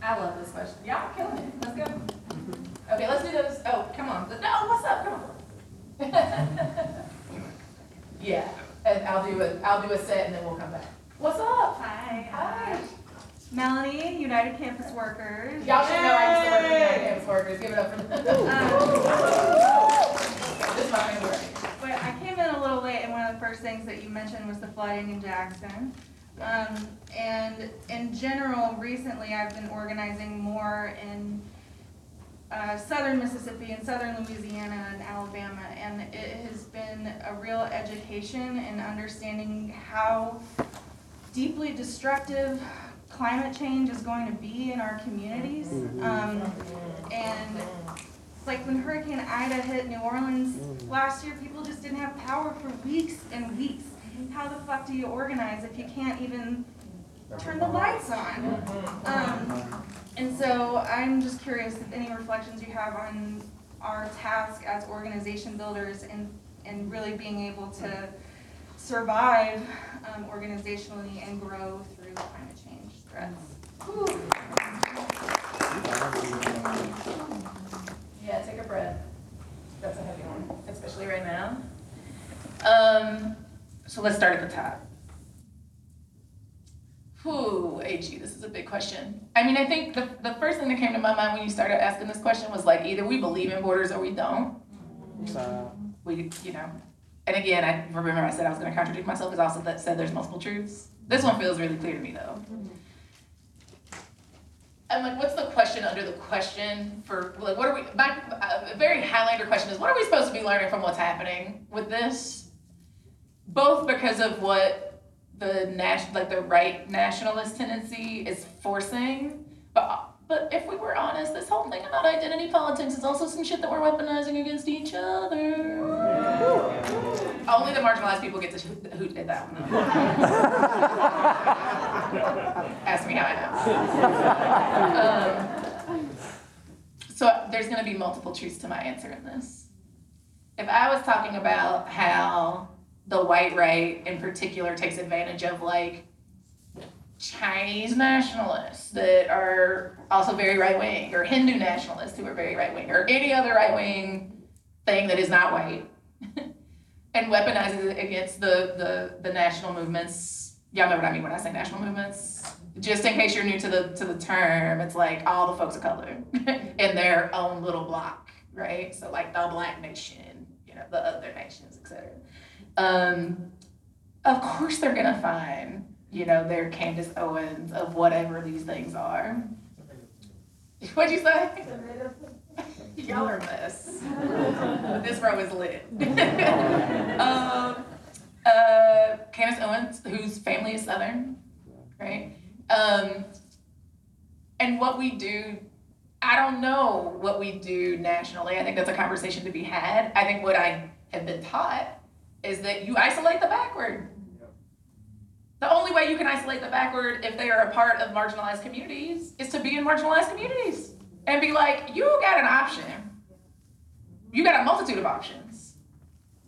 I love this question. Y'all killing it. Let's go. Okay, let's do those. Oh, come on. No, what's up? Come on. <laughs> Yeah, and I'll do a, I'll do a set and then we'll come back. What's up?
Hi.
Hi.
Melanie, United Campus Workers.
Y'all should know I used to work with United Campus Workers. Give it up for them.
Um, <laughs>
This is my favorite.
But I came in a little late, and one of the first things that you mentioned was the flooding in Jackson. Um, and in general, recently I've been organizing more in uh, southern Mississippi and southern Louisiana and Alabama, and it has been a real education in understanding how deeply destructive climate change is going to be in our communities. Um, and like when Hurricane Ida hit New Orleans last year, people just didn't have power for weeks and weeks. How the fuck do you organize if you can't even turn the lights on? Um, and so I'm just curious if any reflections you have on our task as organization builders and, and really being able to survive um, organizationally and grow through climate change threats.
Yeah, take a breath. That's a heavy one, especially right now. Um, so let's start at the top. Whew, AG, this is a big question. I mean, I think the, the first thing that came to my mind when you started asking this question was like, either we believe in borders or we don't. We, you know, and again, I remember I said I was gonna contradict myself because I also that said there's multiple truths. This one feels really clear to me though. I'm like, what's the question under the question for, like, what are we, my, a very Highlander question is, what are we supposed to be learning from what's happening with this? Both because of what the nation, like the right nationalist tendency is forcing, but, but if we were honest, this whole thing about identity politics is also some shit that we're weaponizing against each other. Only the marginalized people get to hoot, hoot at that one. <laughs> Ask me how I know. Um, so there's going to be multiple truths to my answer in this. If I was talking about how the white right in particular takes advantage of like Chinese nationalists that are also very right wing, or Hindu nationalists who are very right wing, or any other right wing thing that is not white, <laughs> and weaponizes it against the, the, the national movements. Y'all know what I mean when I say national movements. Just in case you're new to the to the term, it's like all the folks of color <laughs> in their own little block, right? So like the black nation, you know, the other nations, etc. Um, of course they're gonna find, you know, their Candace Owens of whatever these things are. What'd you say? <laughs> Y'all are mess. <laughs> this row is lit. <laughs> um, uh, Candace Owens, whose family is Southern, right? Um, and what we do, I don't know what we do nationally. I think that's a conversation to be had. I think what I have been taught is that you isolate the backward. The only way you can isolate the backward if they are a part of marginalized communities is to be in marginalized communities and be like, you got an option. You got a multitude of options.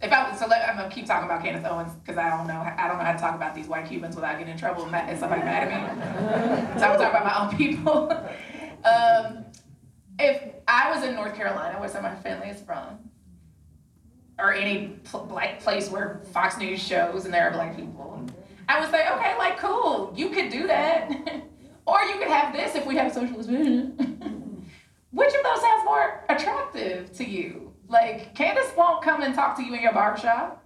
If I was so let, I'm gonna keep talking about Candace Owens because I don't know I don't know how to talk about these white Cubans without getting in trouble and, and somebody mad at me. so I'm talking about my own people. <laughs> um, if I was in North Carolina, where some of my family is from, or any black place where Fox News shows and there are black people, I would say, okay, like cool, you could do that, <laughs> or you could have this if we have socialist vision. <laughs> Which of those sounds more attractive to you? Like, Candace won't come and talk to you in your barbershop.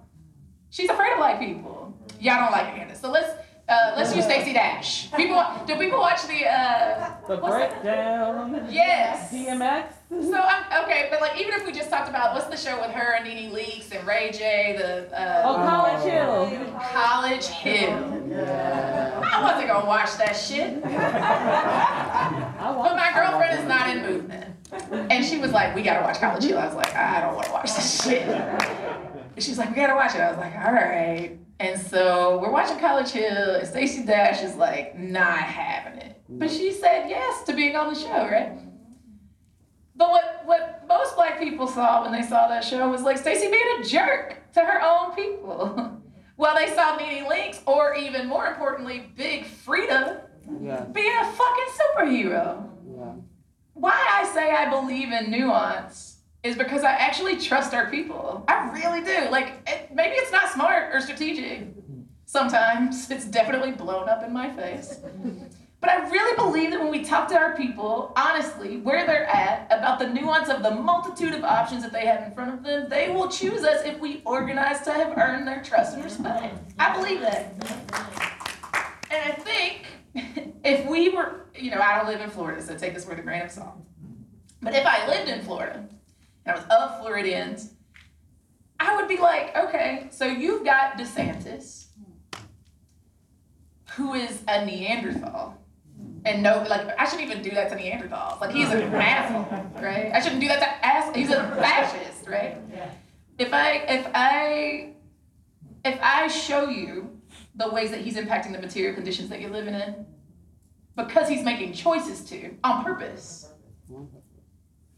She's afraid of black people. Y'all don't like Candace. So let's uh, let's use Stacey Dash. People, do people watch the uh,
The breakdown.
Yes.
DMX.
So I'm okay, but like even if we just talked about what's the show with her and Nene Leakes and Ray J, the
Oh,
uh,
College Hill.
College Hill. I wasn't gonna watch that shit. <laughs> But my girlfriend is not in movement. And she was like, we gotta watch College Hill. I was like, I don't wanna watch this shit. And she's like, we gotta watch it. I was like, all right. And so we're watching College Hill, and Stacey Dash is like not having it. But she said yes to being on the show, right? But what, what most black people saw when they saw that show was like Stacey being a jerk to her own people. <laughs> well, they saw Nene Leakes, or even more importantly, Big Freedia
Yeah.
being a fucking superhero.
Yeah.
Why I say I believe in nuance is because I actually trust our people. I really do. Like, it, maybe it's not smart or strategic. Mm-hmm. Sometimes it's definitely blown up in my face. <laughs> But I really believe that when we talk to our people, honestly, where they're at, about the nuance of the multitude of options that they have in front of them, they will choose us if we organize to have earned their trust and respect. I believe that. And I think <laughs> if we were, you know, I don't live in Florida, so take this with a grain of salt. But if I lived in Florida and I was of Floridians, I would be like, okay, so you've got DeSantis, who is a Neanderthal. And no, like, I shouldn't even do that to Neanderthals. Like, he's an asshole, right? I shouldn't do that to ass. He's a fascist, right? If I, if I, if I show you the ways that he's impacting the material conditions that you're living in, because he's making choices to on purpose,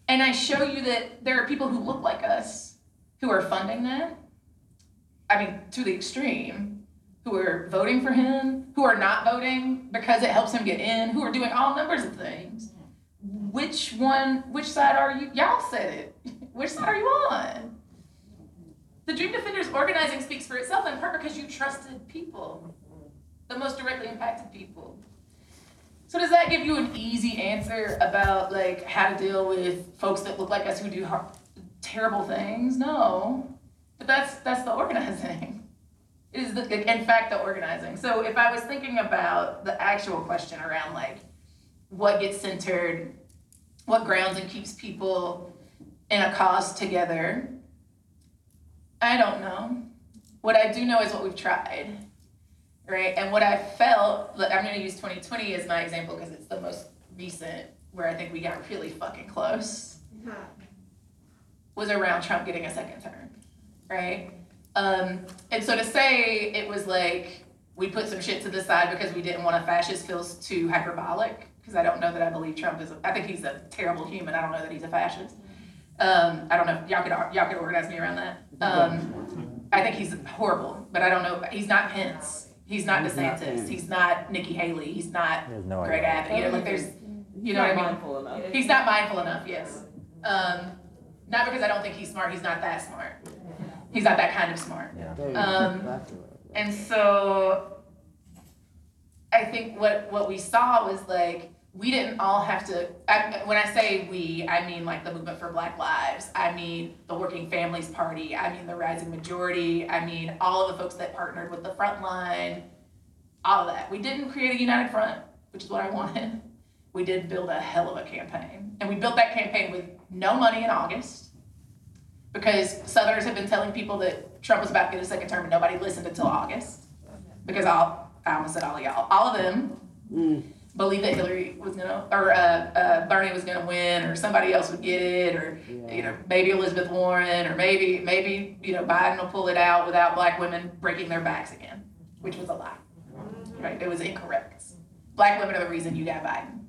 and I show you that there are people who look like us who are funding that, I mean, to the extreme, who are voting for him, who are not voting because it helps him get in, who are doing all numbers of things. Which one, which side are you? Y'all said it. <laughs> Which side are you on? The Dream Defenders organizing speaks for itself in part because you trusted people, the most directly impacted people. So does that give you an easy answer about like how to deal with folks that look like us who do terrible things? No, but that's that's the organizing. It is the in fact the organizing. So if I was thinking about the actual question around like what gets centered, what grounds and keeps people in a cause together, I don't know. What I do know is what we've tried right? And what I felt, look, I'm going to use 2020 as my example because it's the most recent where I think we got really fucking close, was around Trump getting a second term, right? Um, and so to say it was like we put some shit to the side because we didn't want a fascist feels too hyperbolic because I don't know that I believe Trump is. A, I think he's a terrible human. I don't know that he's a fascist. Um, I don't know. Y'all could y'all could organize me around that. Um, I think he's horrible, but I don't know. He's not Pence. He's not
He's not
DeSantis.
Pence.
He's not Nikki Haley. He's not
no
Greg. Abbott. You know, like there's, you know what I mean?
Enough.
He's not mindful enough. Yes. Um, not because I don't think he's smart. He's not that smart. He's not that kind of smart.
There you go.
Um, And so I think what, what we saw was like, we didn't all have to, I, when I say we, I mean like the movement for Black Lives, I mean the Working Families Party, I mean the Rising Majority, I mean all of the folks that partnered with the front line, all of that. We didn't create a united front, which is what I wanted. We did build a hell of a campaign. And we built that campaign with no money in August because Southerners have been telling people that Trump was about to get a second term and nobody listened until August. Because all, I almost said all of y'all, all of them
Mm.
believed that Hillary was gonna, or uh, uh, Bernie was gonna win, or somebody else would get it, or you know maybe Elizabeth Warren, or maybe maybe you know Biden will pull it out without black women breaking their backs again, which was a lie. Right? It was incorrect. Black women are the reason you got Biden.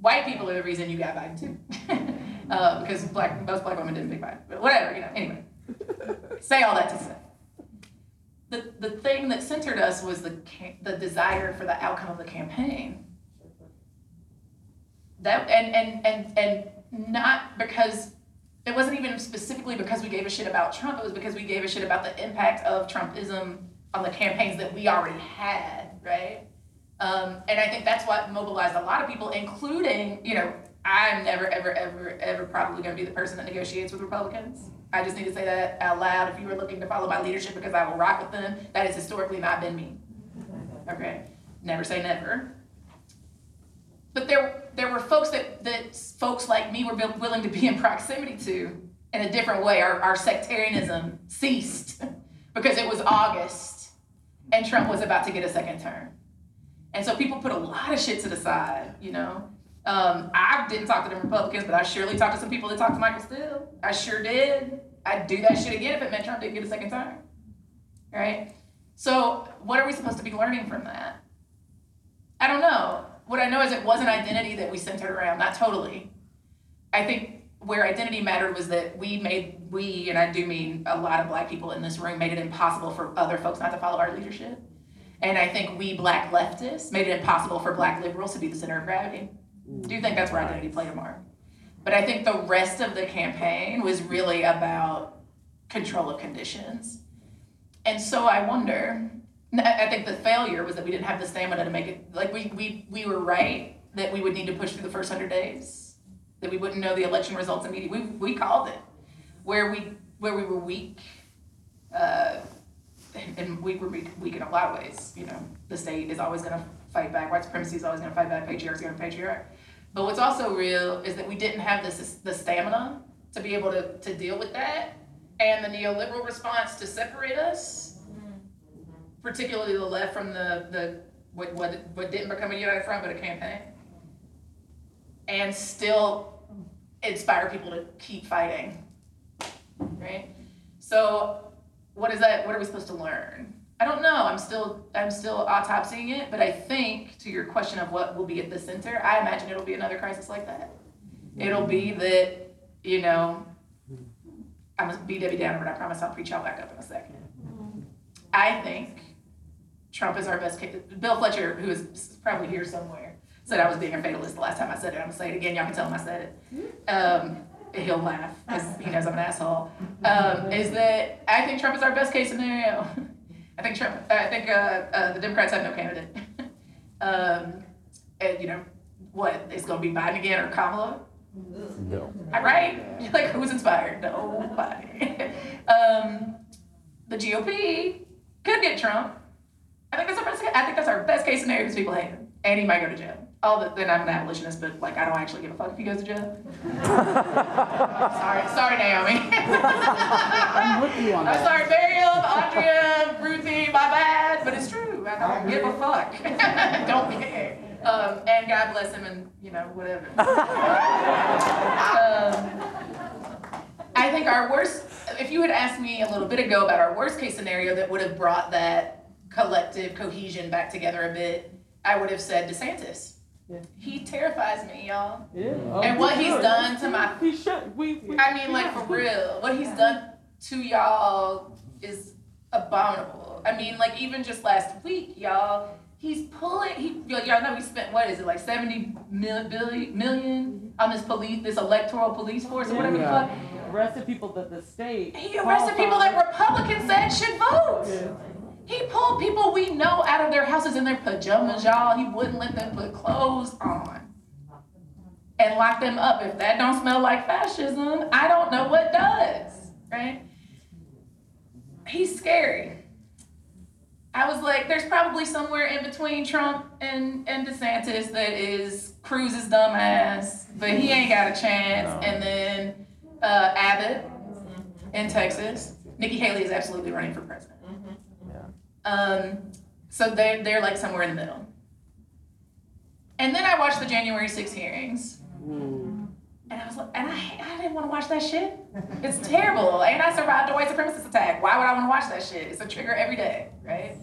White people are the reason you got Biden too, <laughs> uh, because black most black women didn't pick Biden. But whatever, you know. Anyway, <laughs> say all that to say the, the thing that centered us was the, the desire for the outcome of the campaign. That, and, and, and, and not because, it wasn't even specifically because we gave a shit about Trump, it was because we gave a shit about the impact of Trumpism on the campaigns that we already had, right? Um, and I think that's what mobilized a lot of people, including, you know, I'm never, ever, ever, ever probably gonna be the person that negotiates with Republicans. I just need to say that out loud. If you were looking to follow my leadership because I will rock with them, that has historically not been me. Okay? Never say never. But there, there were folks that, that folks like me were willing to be in proximity to in a different way. Our, our sectarianism ceased because it was August and Trump was about to get a second term. And so people put a lot of shit to the side, you know. Um, I didn't talk to the Republicans, but I surely talked to some people that talked to Michael Steele. I sure did. I'd do that shit again if it meant Trump didn't get a second term. Right? So what are we supposed to be learning from that? I don't know. What I know is it was an identity that we centered around, not totally. I think where identity mattered was that we made, we, and I do mean a lot of black people in this room, made it impossible for other folks not to follow our leadership. And I think we black leftists made it impossible for black liberals to be the center of gravity. Do you think that's where identity played a mark? But I think the rest of the campaign was really about control of conditions. And so I wonder, I think the failure was that we didn't have the stamina to make it, like we, we, we were right that we would need to push through the first hundred days, that we wouldn't know the election results immediately. We, we called it. Where we, where we were weak, uh, and we were weak, weak in a lot of ways, you know, the state is always gonna fight back, white supremacy is always gonna fight back, Patriarchy is gonna patriarch. But what's also real is that we didn't have this, the stamina to be able to, to deal with that. And the neoliberal response to separate us, particularly the left from the, the, what, what, what didn't become a united front, but a campaign. And still inspire people to keep fighting, right? So what is that, what are we supposed to learn? I don't know, I'm still, I'm still autopsying it, but I think, to your question of what will be at the center, I imagine it'll be another crisis like that. It'll be that, you know, I'm a Debbie Downer, but I promise I'll preach y'all back up in a second. I think Trump is our best case. Bill Fletcher, who is probably here somewhere, said I was being a fatalist the last time I said it. I'm gonna say it again. Y'all can tell him I said it. Um, he'll laugh because he knows I'm an asshole. Um, is that I think Trump is our best case scenario. <laughs> I think Trump. I think uh, uh, the Democrats have no candidate. <laughs> um, and you know what is going to be Biden again or Kamala?
No.
Right? <laughs> Like who's inspired? Nobody. <laughs> um, the GOP could get Trump. I think that's our best. I think that's our best case scenario because people hate him, and he might go to jail. The, then I'm an abolitionist, but like I don't actually give a fuck if he goes to jail. <laughs> sorry, sorry, Naomi. <laughs>
I'm with you on that.
I'm sorry, Miriam, Andrea, Ruthie, my bad, but it's true. I don't give a fuck. <laughs> don't care. Um, and God bless him, and you know whatever. um, I think our worst. If you had asked me a little bit ago about our worst case scenario that would have brought that collective cohesion back together a bit, I would have said DeSantis. He terrifies me, y'all.
Yeah.
And what he's done to my
He should, we. we-
I mean, like for real, what he's done to y'all is abominable. I mean, like even just last week, y'all, he's pulling. He y'all know he spent what is it like seventy mil, billion, million mm-hmm. on this police, this electoral police force or whatever
Yeah.
the fuck.
Arrested people that the state.
He arrested people that Republicans said should vote. He pulled people we know out of their houses in their pajamas, y'all. He wouldn't let them put clothes on. And lock them up. If that don't smell like fascism, I don't know what does, right? He's scary. I was like, there's probably somewhere in between Trump and, and DeSantis that is Cruz's dumbass, but he ain't got a chance. And then uh, Abbott in Texas. Nikki Haley is absolutely running for president. Um, so they're, they're like somewhere in the middle. And then I watched the January 6 hearings. And I was like, and I, I didn't want to watch that shit. It's terrible. And I survived a white supremacist attack. Why would I want to watch that shit? It's a trigger every day, right?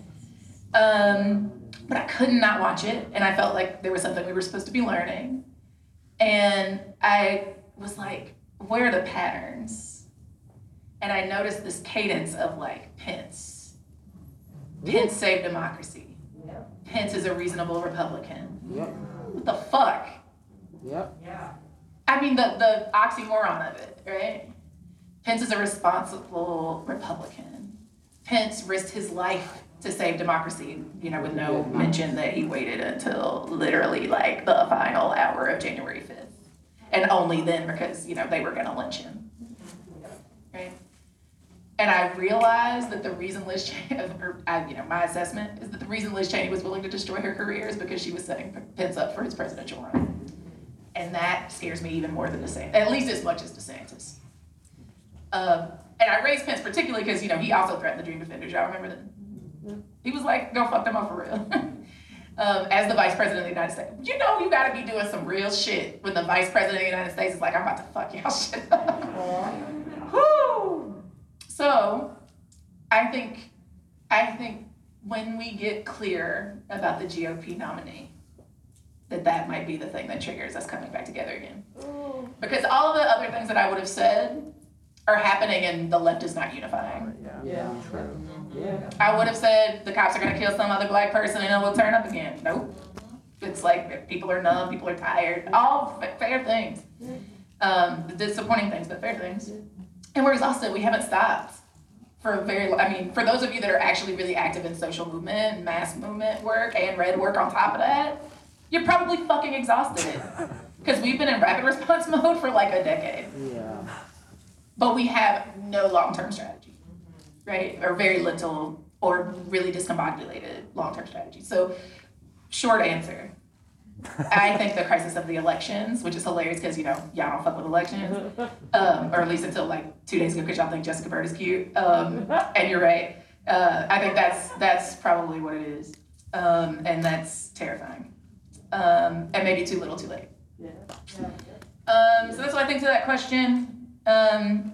Um, but I could not watch it. And I felt like there was something we were supposed to be learning. And I was like, where are the patterns? And I noticed this cadence of like Pence. Pence saved democracy. Pence is a reasonable Republican.
Yep,
What the fuck?
yep.
I mean, the, the oxymoron of it, right? Pence is a responsible Republican. Pence risked his life to save democracy, you know, with no mention that he waited until literally like the final hour of January 5th. And only then because, you know, they were gonna lynch him. Right? And I realized that the reason Liz Cheney, <laughs> or I, you know, my assessment is that the reason Liz Cheney was willing to destroy her career is because she was setting Pence up for his presidential run. And that scares me even more than DeSantis, at least as much as DeSantis. Um, and I raised Pence particularly because, you know, he also threatened the Dream Defenders. Y'all remember that? He was like, go fuck them up for real. <laughs> um, as the vice president of the United States. You know, you gotta be doing some real shit when the vice president of the United States is like, I'm about to fuck y'all shit up. Whew. So, I think, I think when we get clear about the GOP nominee, that that might be the thing that triggers us coming back together again. Because all of the other things that I would have said are happening and the left is not unifying.
Yeah. Yeah.
I would have said the cops are gonna kill some other black person and it will turn up again. Nope. It's like people are numb, people are tired, all fa- fair things. Um, disappointing things, but fair things. And we're exhausted. We haven't stopped for a very. I mean, for those of you that are actually really active in social movement, mass movement work, and red work on top of that, you're probably fucking exhausted. <laughs> Because we've been in rapid response <laughs> mode for like a decade,
Yeah.
but we have no long-term strategy, right? Or very little or really discombobulated long-term strategy. So, short answer. I think the crisis of the elections, which is hilarious because you know y'all don't fuck with elections, <laughs> um, or at least until like two days ago because y'all think Jessica Bird is cute. Um, and you're right. Uh, I think that's that's probably what it is, um, and that's terrifying, um, and maybe too little, too late. Um, so that's what I think to that question. Um,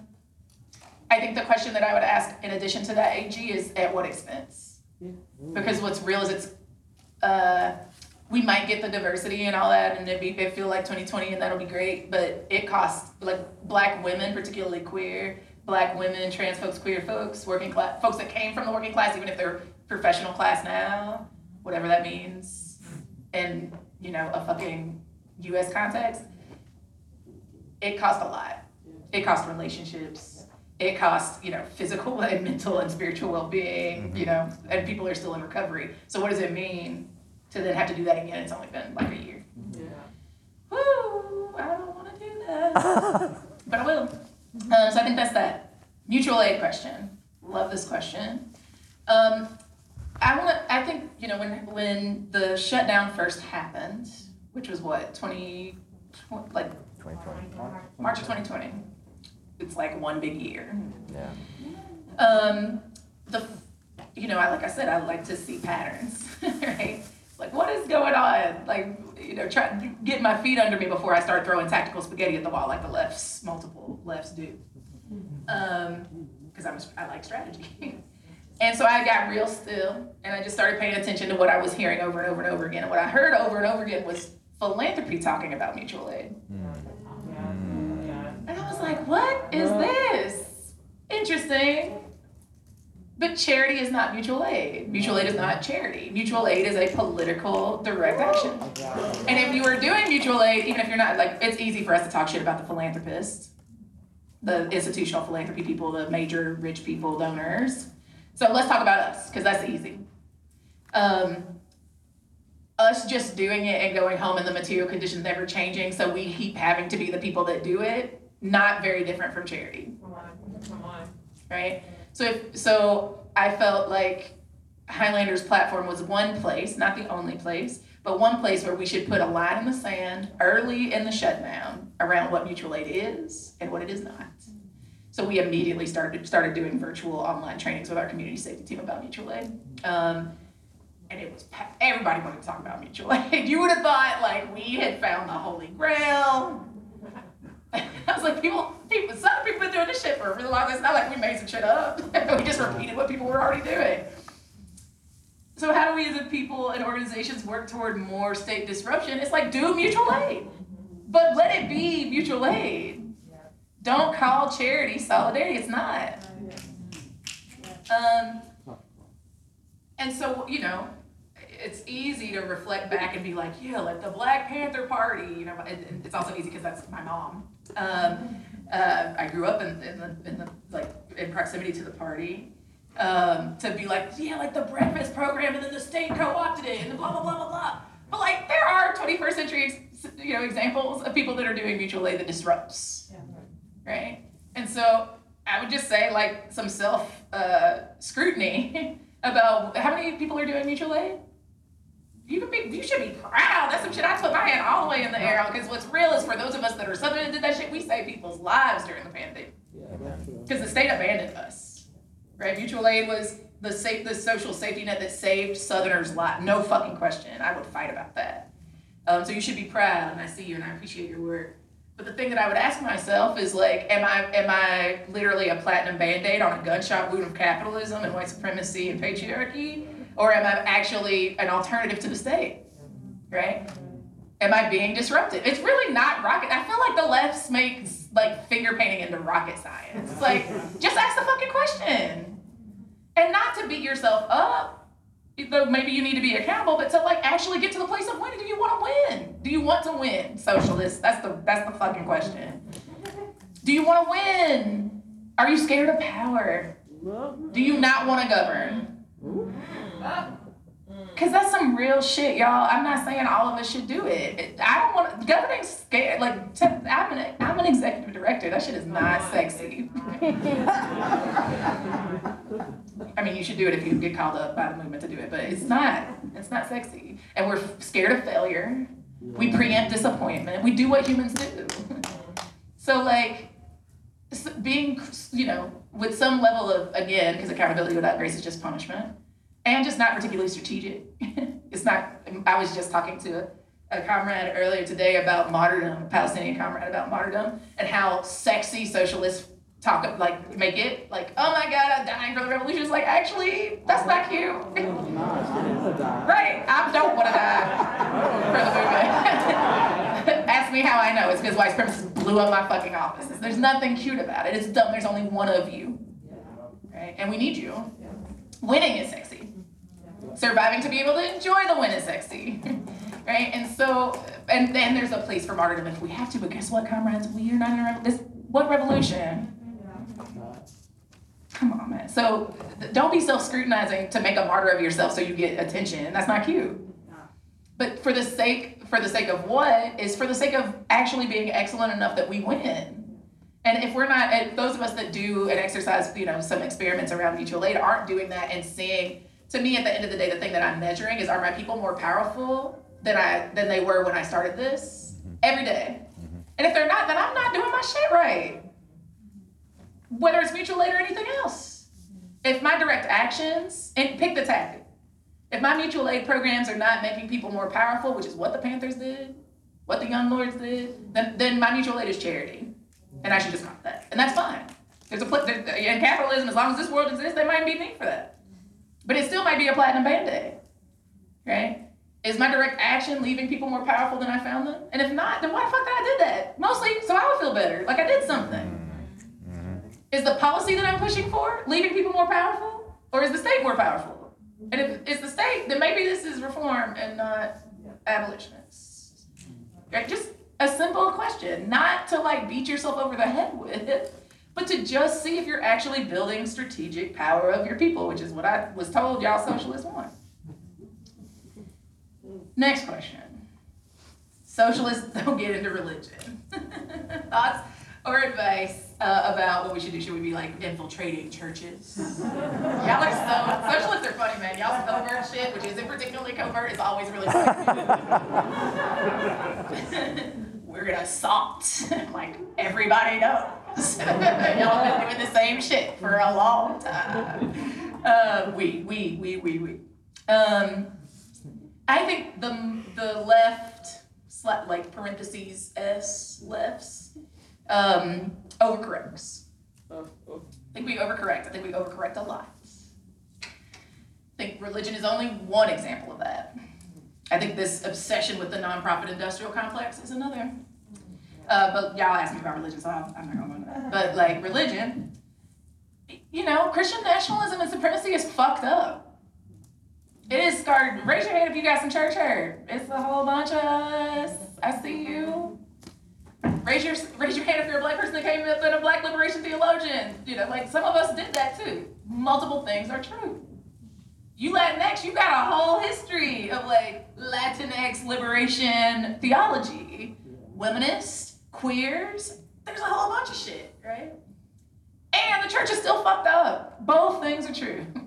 I think the question that I would ask in addition to that AG is at what expense? Yeah. Because what's real is it's uh, we might get the diversity and all that, and it'd be it feel like 2020, and that'll be great. But it costs like black women, particularly queer, black women, trans folks, queer folks, working class folks that came from the working class, even if they're professional class now, whatever that means, in you know a fucking U.S. context. It costs a lot. It costs relationships. It costs, you know, physical <laughs> and mental and spiritual well-being, mm-hmm. you know, and people are still in recovery. So what does it mean to then have to do that again? It's only been like a year. Yeah. Woo! I don't want to do that, <laughs> but I will. Um, so I think that's that mutual aid question. Love this question. Um, I want. I think you know when when the shutdown first happened, which was what twenty, like
2020.
March of twenty twenty. It's like one big year.
Yeah.
Um, the, you know, I like I said, I like to see patterns, <laughs> right? Like what is going on? Like you know, try to get my feet under me before I start throwing tactical spaghetti at the wall, like the lefts, multiple lefts do. Um, because I'm I like strategy. <laughs> And so I got real still and I just started paying attention to what I was hearing over and over and over again. And what I heard over and over again was philanthropy talking about mutual aid. And I was like, what is this? Interesting. But charity is not mutual aid. Mutual aid is not charity. Mutual aid is a political direct action. And if you are doing mutual aid, even if you're not, like, it's easy for us to talk shit about the philanthropists, the institutional philanthropy people, the major rich people, donors. So let's talk about us, because that's easy. Um, us just doing it and going home and the material conditions never changing, so we keep having to be the people that do it, not very different from charity. Come on, Right? So if so I felt like Highlander's platform was one place, not the only place, but one place where we should put a line in the sand early in the shutdown around what mutual aid is and what it is not. So we immediately started started doing virtual online trainings with our community safety team about mutual aid. Um, and it was everybody wanted to talk about mutual aid. <laughs> You would have thought like we had found the holy grail. <laughs> I was like, people, people, some people been doing this shit for a really long time. It's not like we made some shit up. <laughs> we just repeated what people were already doing. So how do we as people and organizations work toward more state disruption? It's like do mutual aid, but let it be mutual aid. Don't call charity solidarity. It's not. Um, and so you know, it's easy to reflect back and be like, yeah, like the Black Panther Party. You know, it's also easy because that's my mom. Um, uh, I grew up in, in the in the like in proximity to the party. Um, to be like, yeah, like the breakfast program, and then the state co-opted it, and the blah blah blah blah blah. But like, there are 21st century, you know, examples of people that are doing mutual aid that disrupts, right? And so I would just say like some self uh, scrutiny <laughs> about how many people are doing mutual aid. You can be, you should be proud. That's some shit I put my hand all the way in the air on. Because what's real is for those of us that are Southern and did that shit, we saved people's lives during the pandemic. Because the state abandoned us, right? Mutual aid was the safe, the social safety net that saved Southerners' lives. No fucking question. I would fight about that. Um, so you should be proud, and I see you, and I appreciate your work. But the thing that I would ask myself is like, am I am I literally a platinum band-aid on a gunshot wound of capitalism and white supremacy and patriarchy? Or am I actually an alternative to the state? Right? Am I being disruptive? It's really not rocket. I feel like the left makes like finger painting into rocket science. It's like, just ask the fucking question. And not to beat yourself up. Though maybe you need to be accountable, but to like actually get to the place of winning. Do you want to win? Do you want to win, socialists? That's the that's the fucking question. Do you want to win? Are you scared of power? Do you not want to govern? Cause that's some real shit, y'all. I'm not saying all of us should do it. I don't want governing scared. Like I'm an I'm an executive director. That shit is not oh sexy. I mean, you should do it if you get called up by the movement to do it, but it's not. It's not sexy. And we're scared of failure. We preempt disappointment. We do what humans do. Mm-hmm. so, like, being, you know, with some level of, again, because accountability without grace is just punishment, and just not particularly strategic. <laughs> it's not, I was just talking to a, a comrade earlier today about martyrdom, a Palestinian comrade about martyrdom, and how sexy socialists talk, like, make it. Like, oh my God, I'm dying for the revolution. It's like, actually, that's not cute. <laughs> right, I don't want to die for the movement. <laughs> Ask me how I know. It's because white supremacists blew up my fucking offices. There's nothing cute about it. It's dumb. There's only one of you. Right? And we need you. Winning is sexy. Surviving to be able to enjoy the win is <laughs> sexy. right? And so, and then there's a place for martyrdom if we have to, but guess what, comrades? We are not in a revolution. What revolution? Come on, man. So don't be self-scrutinizing to make a martyr of yourself so you get attention. That's not cute. But for the sake for the sake of what is for the sake of actually being excellent enough that we win. And if we're not, those of us that do and exercise, you know, some experiments around mutual aid aren't doing that and seeing. To me, at the end of the day, the thing that I'm measuring is: Are my people more powerful than I than they were when I started this mm-hmm. every day? Mm-hmm. And if they're not, then I'm not doing my shit right. Whether it's mutual aid or anything else. If my direct actions and pick the tactic. If my mutual aid programs are not making people more powerful, which is what the Panthers did, what the Young Lords did, then, then my mutual aid is charity. And I should just it that. And that's fine. There's a in capitalism, as long as this world exists, there might be need for that. But it still might be a platinum band-aid. Right? Is my direct action leaving people more powerful than I found them? And if not, then why the fuck did I did that? Mostly so I would feel better. Like I did something. Mm-hmm. Is the policy that I'm pushing for leaving people more powerful? Or is the state more powerful? And if it's the state, then maybe this is reform and not abolitionists. Right? Just a simple question, not to like beat yourself over the head with, but to just see if you're actually building strategic power of your people, which is what I was told y'all socialists want. Next question. Socialists <laughs> don't get into religion. <laughs> Thoughts or advice uh, about what we should do? Should we be like infiltrating churches? Y'all are so socialists are funny, man. Y'all's covert shit, which isn't particularly covert, is always really funny. <laughs> We're gonna assault, like everybody knows. <laughs> Y'all have been doing the same shit for a long time. Uh, we, we, we, we, we. Um, I think the the left, like parentheses s lefts, um, overcorrects. I think we overcorrect. I think we overcorrect a lot. I think religion is only one example of that. I think this obsession with the nonprofit industrial complex is another. Uh, but y'all asked me about religion, so I'm, not to go into that. But like religion, you know, Christian nationalism and supremacy is fucked up. It is scarred. Raise your hand if you got some church hurt. It's a whole bunch of us. I see you. Raise your raise your hand if you're a black person that came up in a black liberation theologian. You know, like some of us did that too. Multiple things are true. You Latinx, you got a whole history of like Latinx liberation theology. Womanists, queers, there's a whole bunch of shit, right? And the church is still fucked up. Both things are true. <laughs>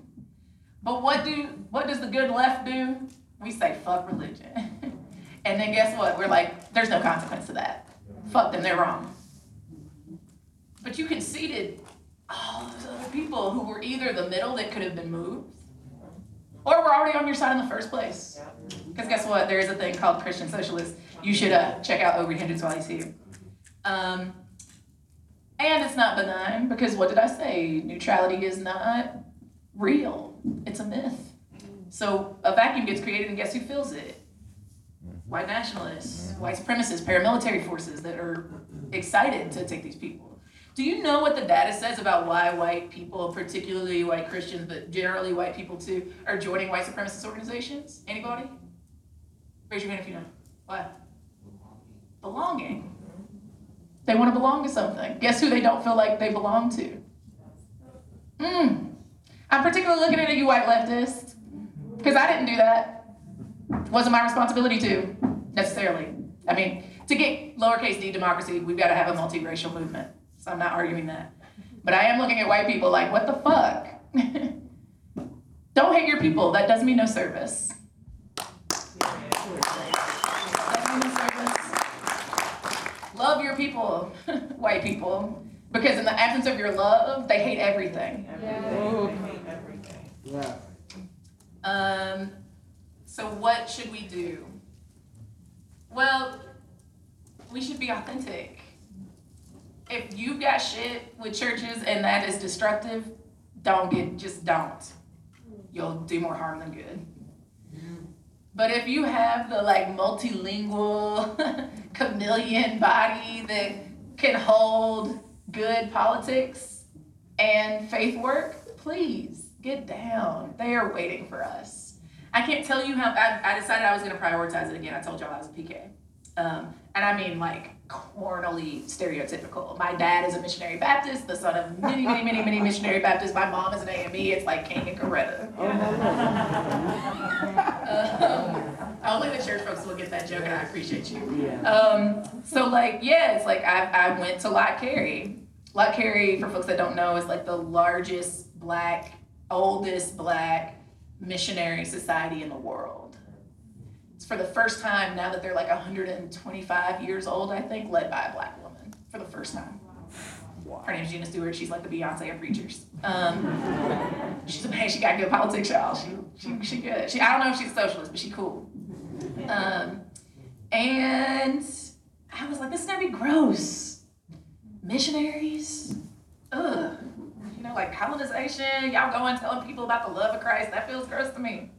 But what do what does the good left do? We say fuck religion. <laughs> and then guess what? We're like, there's no consequence to that. Fuck them, they're wrong. But you conceded all those other people who were either the middle that could have been moved, or were already on your side in the first place. Because guess what? There is a thing called Christian socialists. You should uh, check out Obery Hendricks while he's here. Um, and it's not benign because what did I say? Neutrality is not real. It's a myth. So a vacuum gets created, and guess who fills it? White nationalists, white supremacists, paramilitary forces that are excited to take these people. Do you know what the data says about why white people, particularly white Christians, but generally white people too, are joining white supremacist organizations? Anybody? Raise your hand if you know. Why? Belonging. They want to belong to something. Guess who they don't feel like they belong to? Mm. I'm particularly looking at you white leftists, because I didn't do that. Wasn't my responsibility to, necessarily. I mean, to get lowercase d democracy, we've got to have a multiracial movement. So I'm not arguing that. But I am looking at white people like, what the fuck? <laughs> Don't hate your people. That does me no service. Does me no service. Love your people, <laughs> white people, because in the absence of your love, they hate everything.
Yeah.
Um, so what should we do? Well, we should be authentic. If you've got shit with churches and that is destructive, don't get, just don't. You'll do more harm than good. But if you have the like multilingual <laughs> chameleon body that can hold good politics and faith work, please get down. They are waiting for us. I can't tell you how I, I decided I was going to prioritize it again. I told y'all I was a PK. Um, and I mean like cornily stereotypical. My dad is a missionary Baptist, the son of many, many, many, many missionary Baptists. My mom is an AME. It's like King and Coretta. Um, <laughs> only the church folks will get that joke, and I appreciate you. Um, so like, yeah, it's like I, I went to Lott Carey. Lott Carey, for folks that don't know, is like the largest black, oldest black missionary society in the world. For the first time now that they're like 125 years old, I think, led by a black woman for the first time. Her name's Gina Stewart. She's like the Beyonce of preachers. Um, she's a man. she got good politics, y'all. She, she, she good. She, I don't know if she's a socialist, but she cool. Um, and I was like, this is gonna be gross. Missionaries, ugh. You know, like colonization. Y'all going telling people about the love of Christ. That feels gross to me.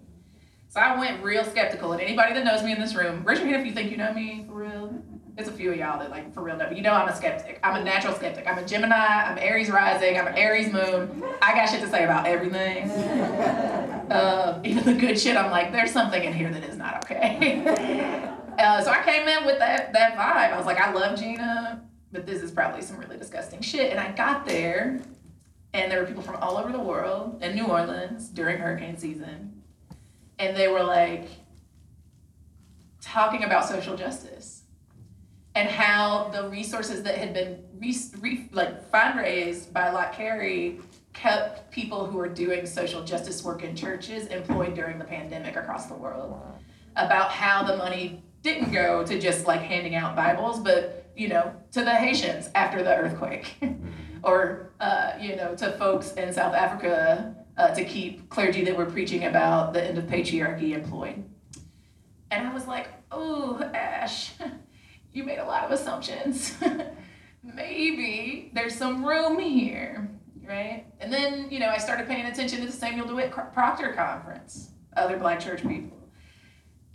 So I went real skeptical. And anybody that knows me in this room, raise your hand if you think you know me for real. There's a few of y'all that like for real know, but you know I'm a skeptic. I'm a natural skeptic. I'm a Gemini. I'm Aries rising. I'm an Aries moon. I got shit to say about everything. <laughs> Uh, even the good shit, I'm like, there's something in here that is not okay. <laughs> uh, so I came in with that that vibe. I was like, I love Gina, but this is probably some really disgusting shit. And I got there, and there were people from all over the world in New Orleans during hurricane season, and they were like talking about social justice and how the resources that had been re- re- like fundraised by Lott Carey kept people who were doing social justice work in churches employed during the pandemic across the world. About how the money didn't go to just like handing out Bibles, but you know, to the Haitians after the earthquake, <laughs> or uh, you know, to folks in South Africa uh, to keep clergy that were preaching about the end of patriarchy employed. And I was like, oh, Ash, <laughs> you made a lot of assumptions. <laughs> Maybe there's some room here, right? And then, you know, I started paying attention to the Samuel DeWitt Proctor Conference, other black church people.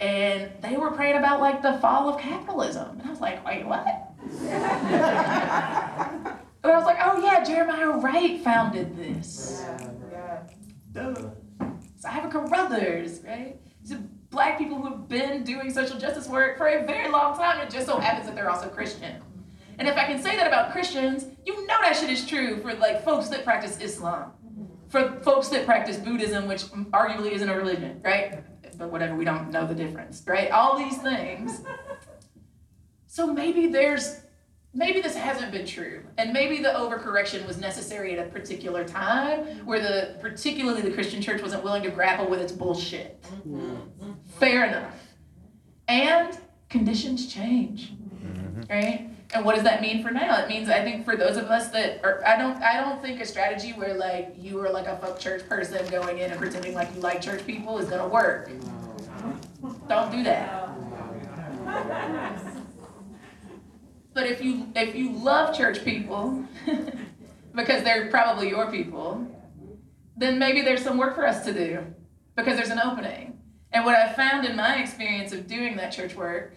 And they were praying about like the fall of capitalism. And I was like, wait, what? <laughs> and I was like, oh yeah, Jeremiah Wright founded this. Duh. So Iva Carruthers, right? These are black people who have been doing social justice work for a very long time. It just so happens that they're also Christian. And if I can say that about Christians, you know that shit is true for like folks that practice Islam, for folks that practice Buddhism, which arguably isn't a religion, right? But whatever, we don't know the difference, right? All these things. So maybe there's, maybe this hasn't been true, and maybe the overcorrection was necessary at a particular time where the, particularly the Christian church wasn't willing to grapple with its bullshit. Mm-hmm. Fair enough. And conditions change, mm-hmm. right? And what does that mean for now? It means I think for those of us that are, I don't I don't think a strategy where like you are like a fuck church person going in and pretending like you like church people is gonna work. Don't do that. <laughs> But if you if you love church people, <laughs> because they're probably your people, then maybe there's some work for us to do because there's an opening. And what I've found in my experience of doing that church work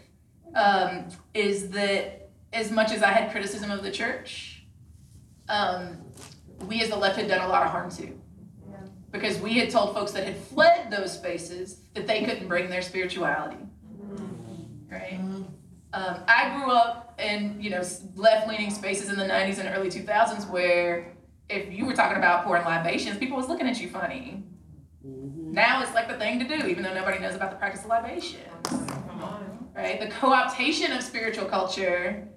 um, is that as much as I had criticism of the church, um, we as the left had done a lot of harm to. Because we had told folks that had fled those spaces that they couldn't bring their spirituality. Right? Um, I grew up in you know left-leaning spaces in the 90s and early 2000s where if you were talking about pouring libations, people was looking at you funny. Now it's like the thing to do, even though nobody knows about the practice of libation. Right? The co-optation of spiritual culture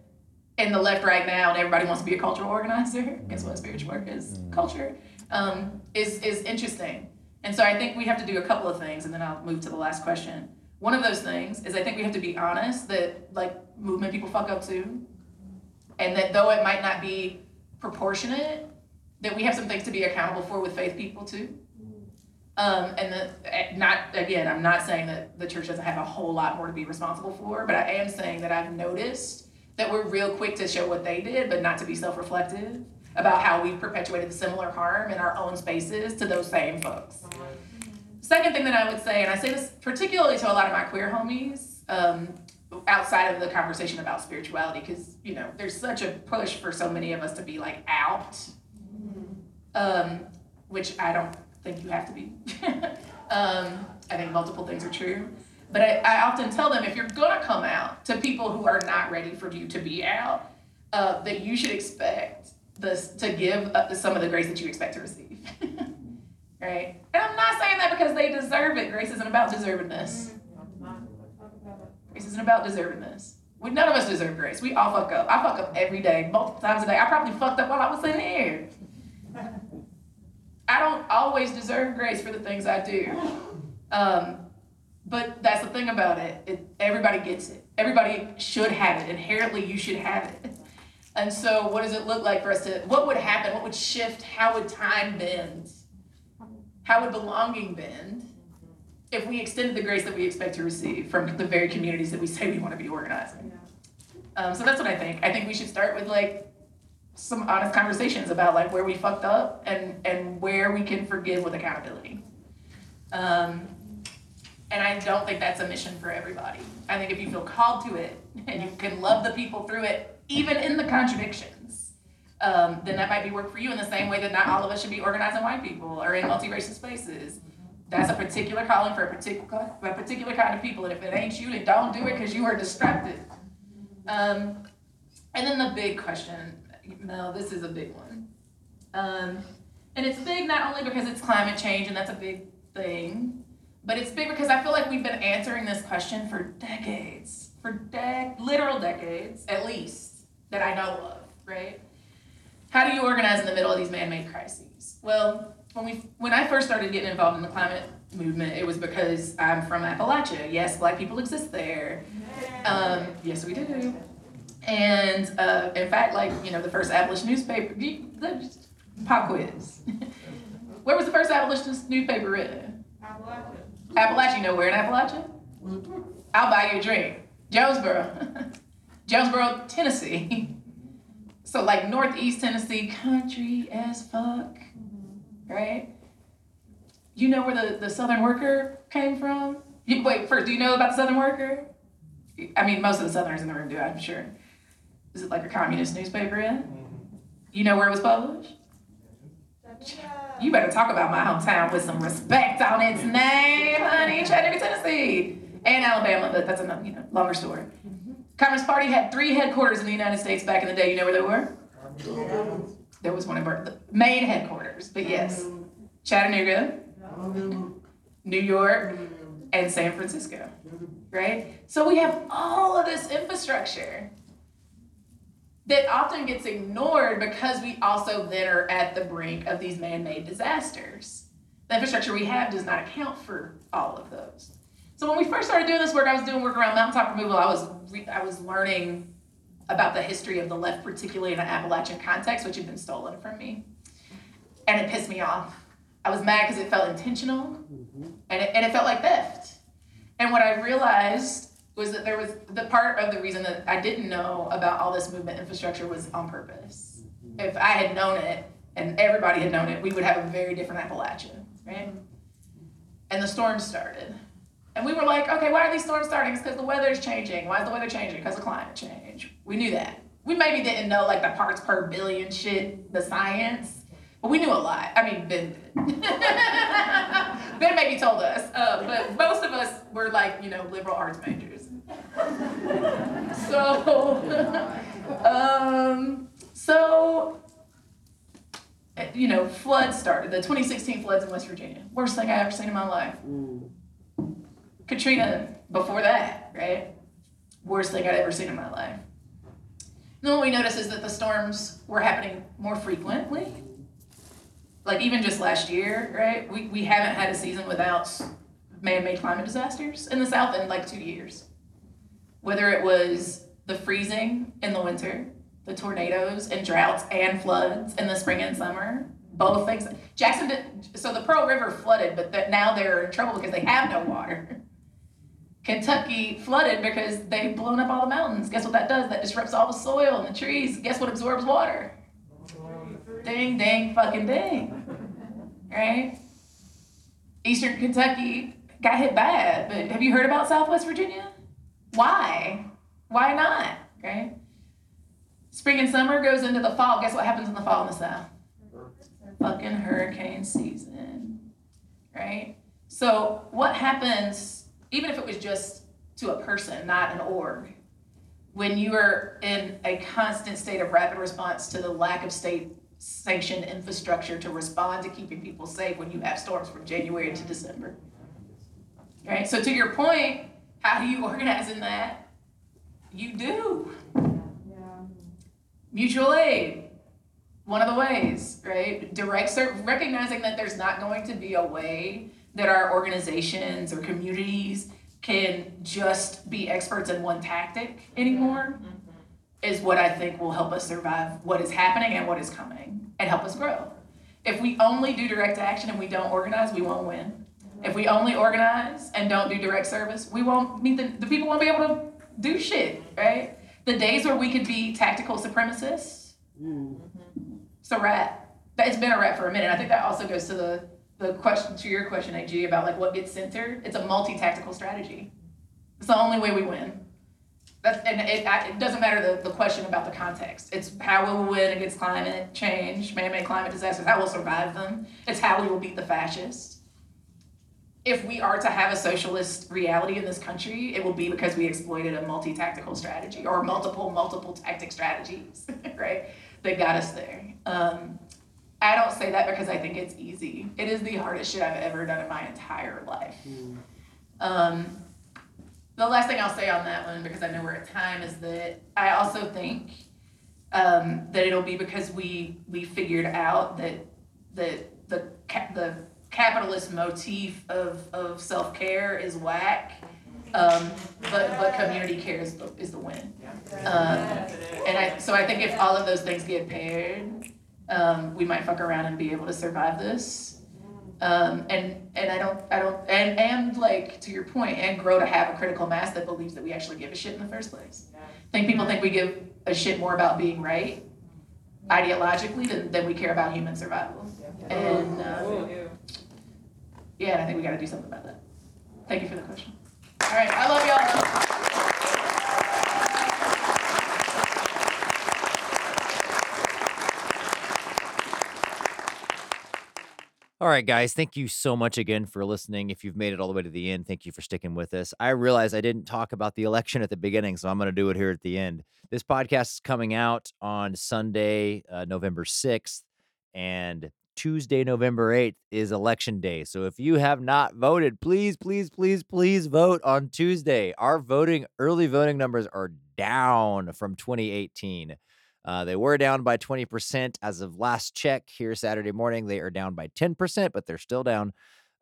in the left right now, and everybody wants to be a cultural organizer. Guess what spiritual work is? Culture. Um, is is interesting. And so I think we have to do a couple of things, and then I'll move to the last question. One of those things is I think we have to be honest that like movement people fuck up too. And that though it might not be proportionate, that we have some things to be accountable for with faith people too. Um, and the, eh, not, again, I'm not saying that the church doesn't have a whole lot more to be responsible for, but I am saying that I've noticed that we're real quick to show what they did, but not to be self-reflective about how we've perpetuated similar harm in our own spaces to those same folks. Second thing that I would say, and I say this particularly to a lot of my queer homies, um, outside of the conversation about spirituality, because you know there's such a push for so many of us to be like out, um, which I don't think you have to be. <laughs> um, I think multiple things are true. But I, I often tell them if you're gonna come out to people who are not ready for you to be out, uh, that you should expect this to give uh, some of the grace that you expect to receive. <laughs> right? And I'm not saying that because they deserve it. Grace isn't about deservedness. Grace isn't about deservedness. We, none of us deserve grace. We all fuck up. I fuck up every day, multiple times a day. I probably fucked up while I was sitting here. I don't always deserve grace for the things I do. Um, but that's the thing about it. it. Everybody gets it. Everybody should have it. Inherently, you should have it. And so, what does it look like for us to? What would happen? What would shift? How would time bend? How would belonging bend if we extended the grace that we expect to receive from the very communities that we say we want to be organizing? Um, so that's what I think. I think we should start with like some honest conversations about like where we fucked up and and where we can forgive with accountability. Um, and I don't think that's a mission for everybody. I think if you feel called to it <laughs> and you can love the people through it, even in the contradictions, um, then that might be work for you in the same way that not all of us should be organizing white people or in multiracial spaces. That's a particular calling for a particular a particular kind of people, and if it ain't you, then don't do it because you are distracted. Um, and then the big question, no, this is a big one. Um, and it's big not only because it's climate change, and that's a big thing, but it's big because I feel like we've been answering this question for decades, for de- literal decades at least, that I know of, right? How do you organize in the middle of these man-made crises? Well, when we when I first started getting involved in the climate movement, it was because I'm from Appalachia. Yes, black people exist there. Um, yes, we do. And uh, in fact, like you know, the first abolitionist newspaper, pop quiz. <laughs> Where was the first abolitionist newspaper written?
Appalachia.
Appalachia, you know where in Appalachia? I'll buy you a drink. Jonesboro. <laughs> Jonesboro, Tennessee. <laughs> So like northeast Tennessee, country as fuck. Right? You know where the, the Southern Worker came from? You, wait, first, do you know about the Southern Worker? I mean, most of the Southerners in the room do, I'm sure. Is it like a communist newspaper in? You know where it was published? You better talk about my hometown with some respect on its name, honey. Chattanooga, Tennessee. And Alabama, but that's a you know, longer story. Communist Party had three headquarters in the United States back in the day. You know where they were? There was one in Bur- main headquarters, but yes. Chattanooga, New York, and San Francisco. Right? So we have all of this infrastructure that often gets ignored because we also then are at the brink of these man-made disasters. The infrastructure we have does not account for all of those. So when we first started doing this work, I was doing work around mountaintop removal. I was re- I was learning about the history of the left, particularly in an Appalachian context, which had been stolen from me, and it pissed me off. I was mad because it felt intentional, mm-hmm. and it, and it felt like theft. And what I realized was that there was the part of the reason that I didn't know about all this movement infrastructure was on purpose. Mm-hmm. If I had known it and everybody had known it, we would have a very different Appalachia, right? Mm-hmm. And the storm started. And we were like, okay, why are these storms starting? It's because the weather is changing. Why is the weather changing? Because of climate change. We knew that. We maybe didn't know like the parts per billion shit, the science, but we knew a lot. I mean, Ben did. <laughs> ben maybe told us, uh, but most of us were like, you know, liberal arts majors. <laughs> so, <laughs> um, so, uh, you know, floods started. The 2016 floods in West Virginia. Worst thing I ever seen in my life. Katrina before that, right? Worst thing I'd ever seen in my life. And then what we noticed is that the storms were happening more frequently. like even just last year, right? We, we haven't had a season without man-made climate disasters in the South in like two years. Whether it was the freezing in the winter, the tornadoes and droughts and floods in the spring and summer, both things. Jackson did, so the Pearl River flooded, but that now they're in trouble because they have no water. <laughs> Kentucky flooded because they've blown up all the mountains. Guess what that does? That disrupts all the soil and the trees. Guess what absorbs water? Ding, ding, fucking ding. Right? Eastern Kentucky got hit bad, but have you heard about Southwest Virginia? Why? Why not? Right? Spring and summer goes into the fall. Guess what happens in the fall in the South? Fucking hurricane season. Right? So, what happens, even if it was just to a person, not an org, when you are in a constant state of rapid response to the lack of state sanctioned infrastructure to respond to keeping people safe when you have storms from January to December? Right? So, to your point, how do you organize in that? You do. yeah Mutual aid, one of the ways, right? Direct recognizing that there's not going to be a way that our organizations or communities can just be experts in one tactic anymore mm-hmm. is what I think will help us survive what is happening and what is coming and help us grow. If we only do direct action and we don't organize, we won't win. Mm-hmm. If we only organize and don't do direct service, we won't meet the, the people won't be able to do shit, right? The days where we could be tactical supremacists, mm. mm-hmm. it's a wrap. It's been a wrap for a minute. I think that also goes to the, the question to your question, AG, about like what gets centered. It's a multi-tactical strategy. It's the only way we win. That's, and it, I- it doesn't matter the, the question about the context. It's how we will win against climate change, man-made climate disasters, how we'll survive them. It's how we will beat the fascists. If we are to have a socialist reality in this country, it will be because we exploited a multi-tactical strategy or multiple, multiple tactic strategies, <laughs> right? That got us there. Um, I don't say that because I think it's easy. It is the hardest shit I've ever done in my entire life. Um, the last thing I'll say on that one, because I know we're at time, is that I also think um, that it'll be because we we figured out that that the ca- the capitalist motif of, of self care is whack, um, but but community care is the, is the win. Um, and I so I think if all of those things get paired, um, we might fuck around and be able to survive this. Um, and and I don't I don't and and like to your point and grow to have a critical mass that believes that we actually give a shit in the first place. I think people think we give a shit more about being right ideologically than, than we care about human survival. And um, yeah, and I think we got to do something about that. Thank you for the question. All right, I love y'all.
All right, guys. Thank you so much again for listening. If you've made it all the way to the end, thank you for sticking with us. I realize I didn't talk about the election at the beginning, so I'm going to do it here at the end. This podcast is coming out on Sunday, uh, November 6th, and Tuesday, November 8th is election day. So if you have not voted, please, please, please, please vote on Tuesday. Our voting, early voting numbers are down from 2018. Uh, they were down by 20% as of last check here Saturday morning. They are down by 10%, but they're still down.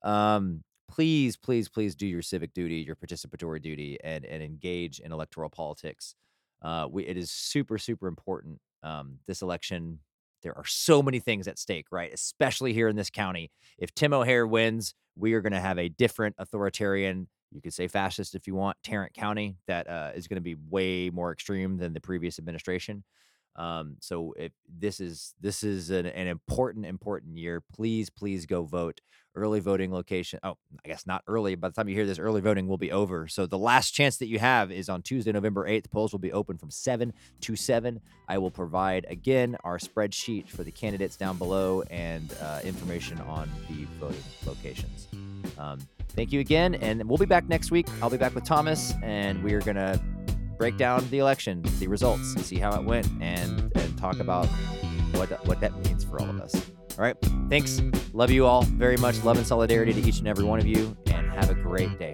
Um, please, please, please do your civic duty, your participatory duty, and, and engage in electoral politics. Uh, we, it is super, super important. Um, this election, there are so many things at stake, right? Especially here in this county. If Tim O'Hare wins, we are going to have a different authoritarian, you could say fascist if you want, Tarrant County that uh, is going to be way more extreme than the previous administration. Um, so if this is this is an, an important important year, please please go vote. Early voting location. Oh, I guess not early. By the time you hear this, early voting will be over. So the last chance that you have is on Tuesday, November eighth. Polls will be open from seven to seven. I will provide again our spreadsheet for the candidates down below and uh, information on the voting locations. Um, thank you again, and we'll be back next week. I'll be back with Thomas, and we are gonna break mm-hmm. down the election, the results, see how it went, and and talk about what what that means for all of us. All right, thanks. Love you all very much. Love and solidarity to each and every one of you, and have a great day.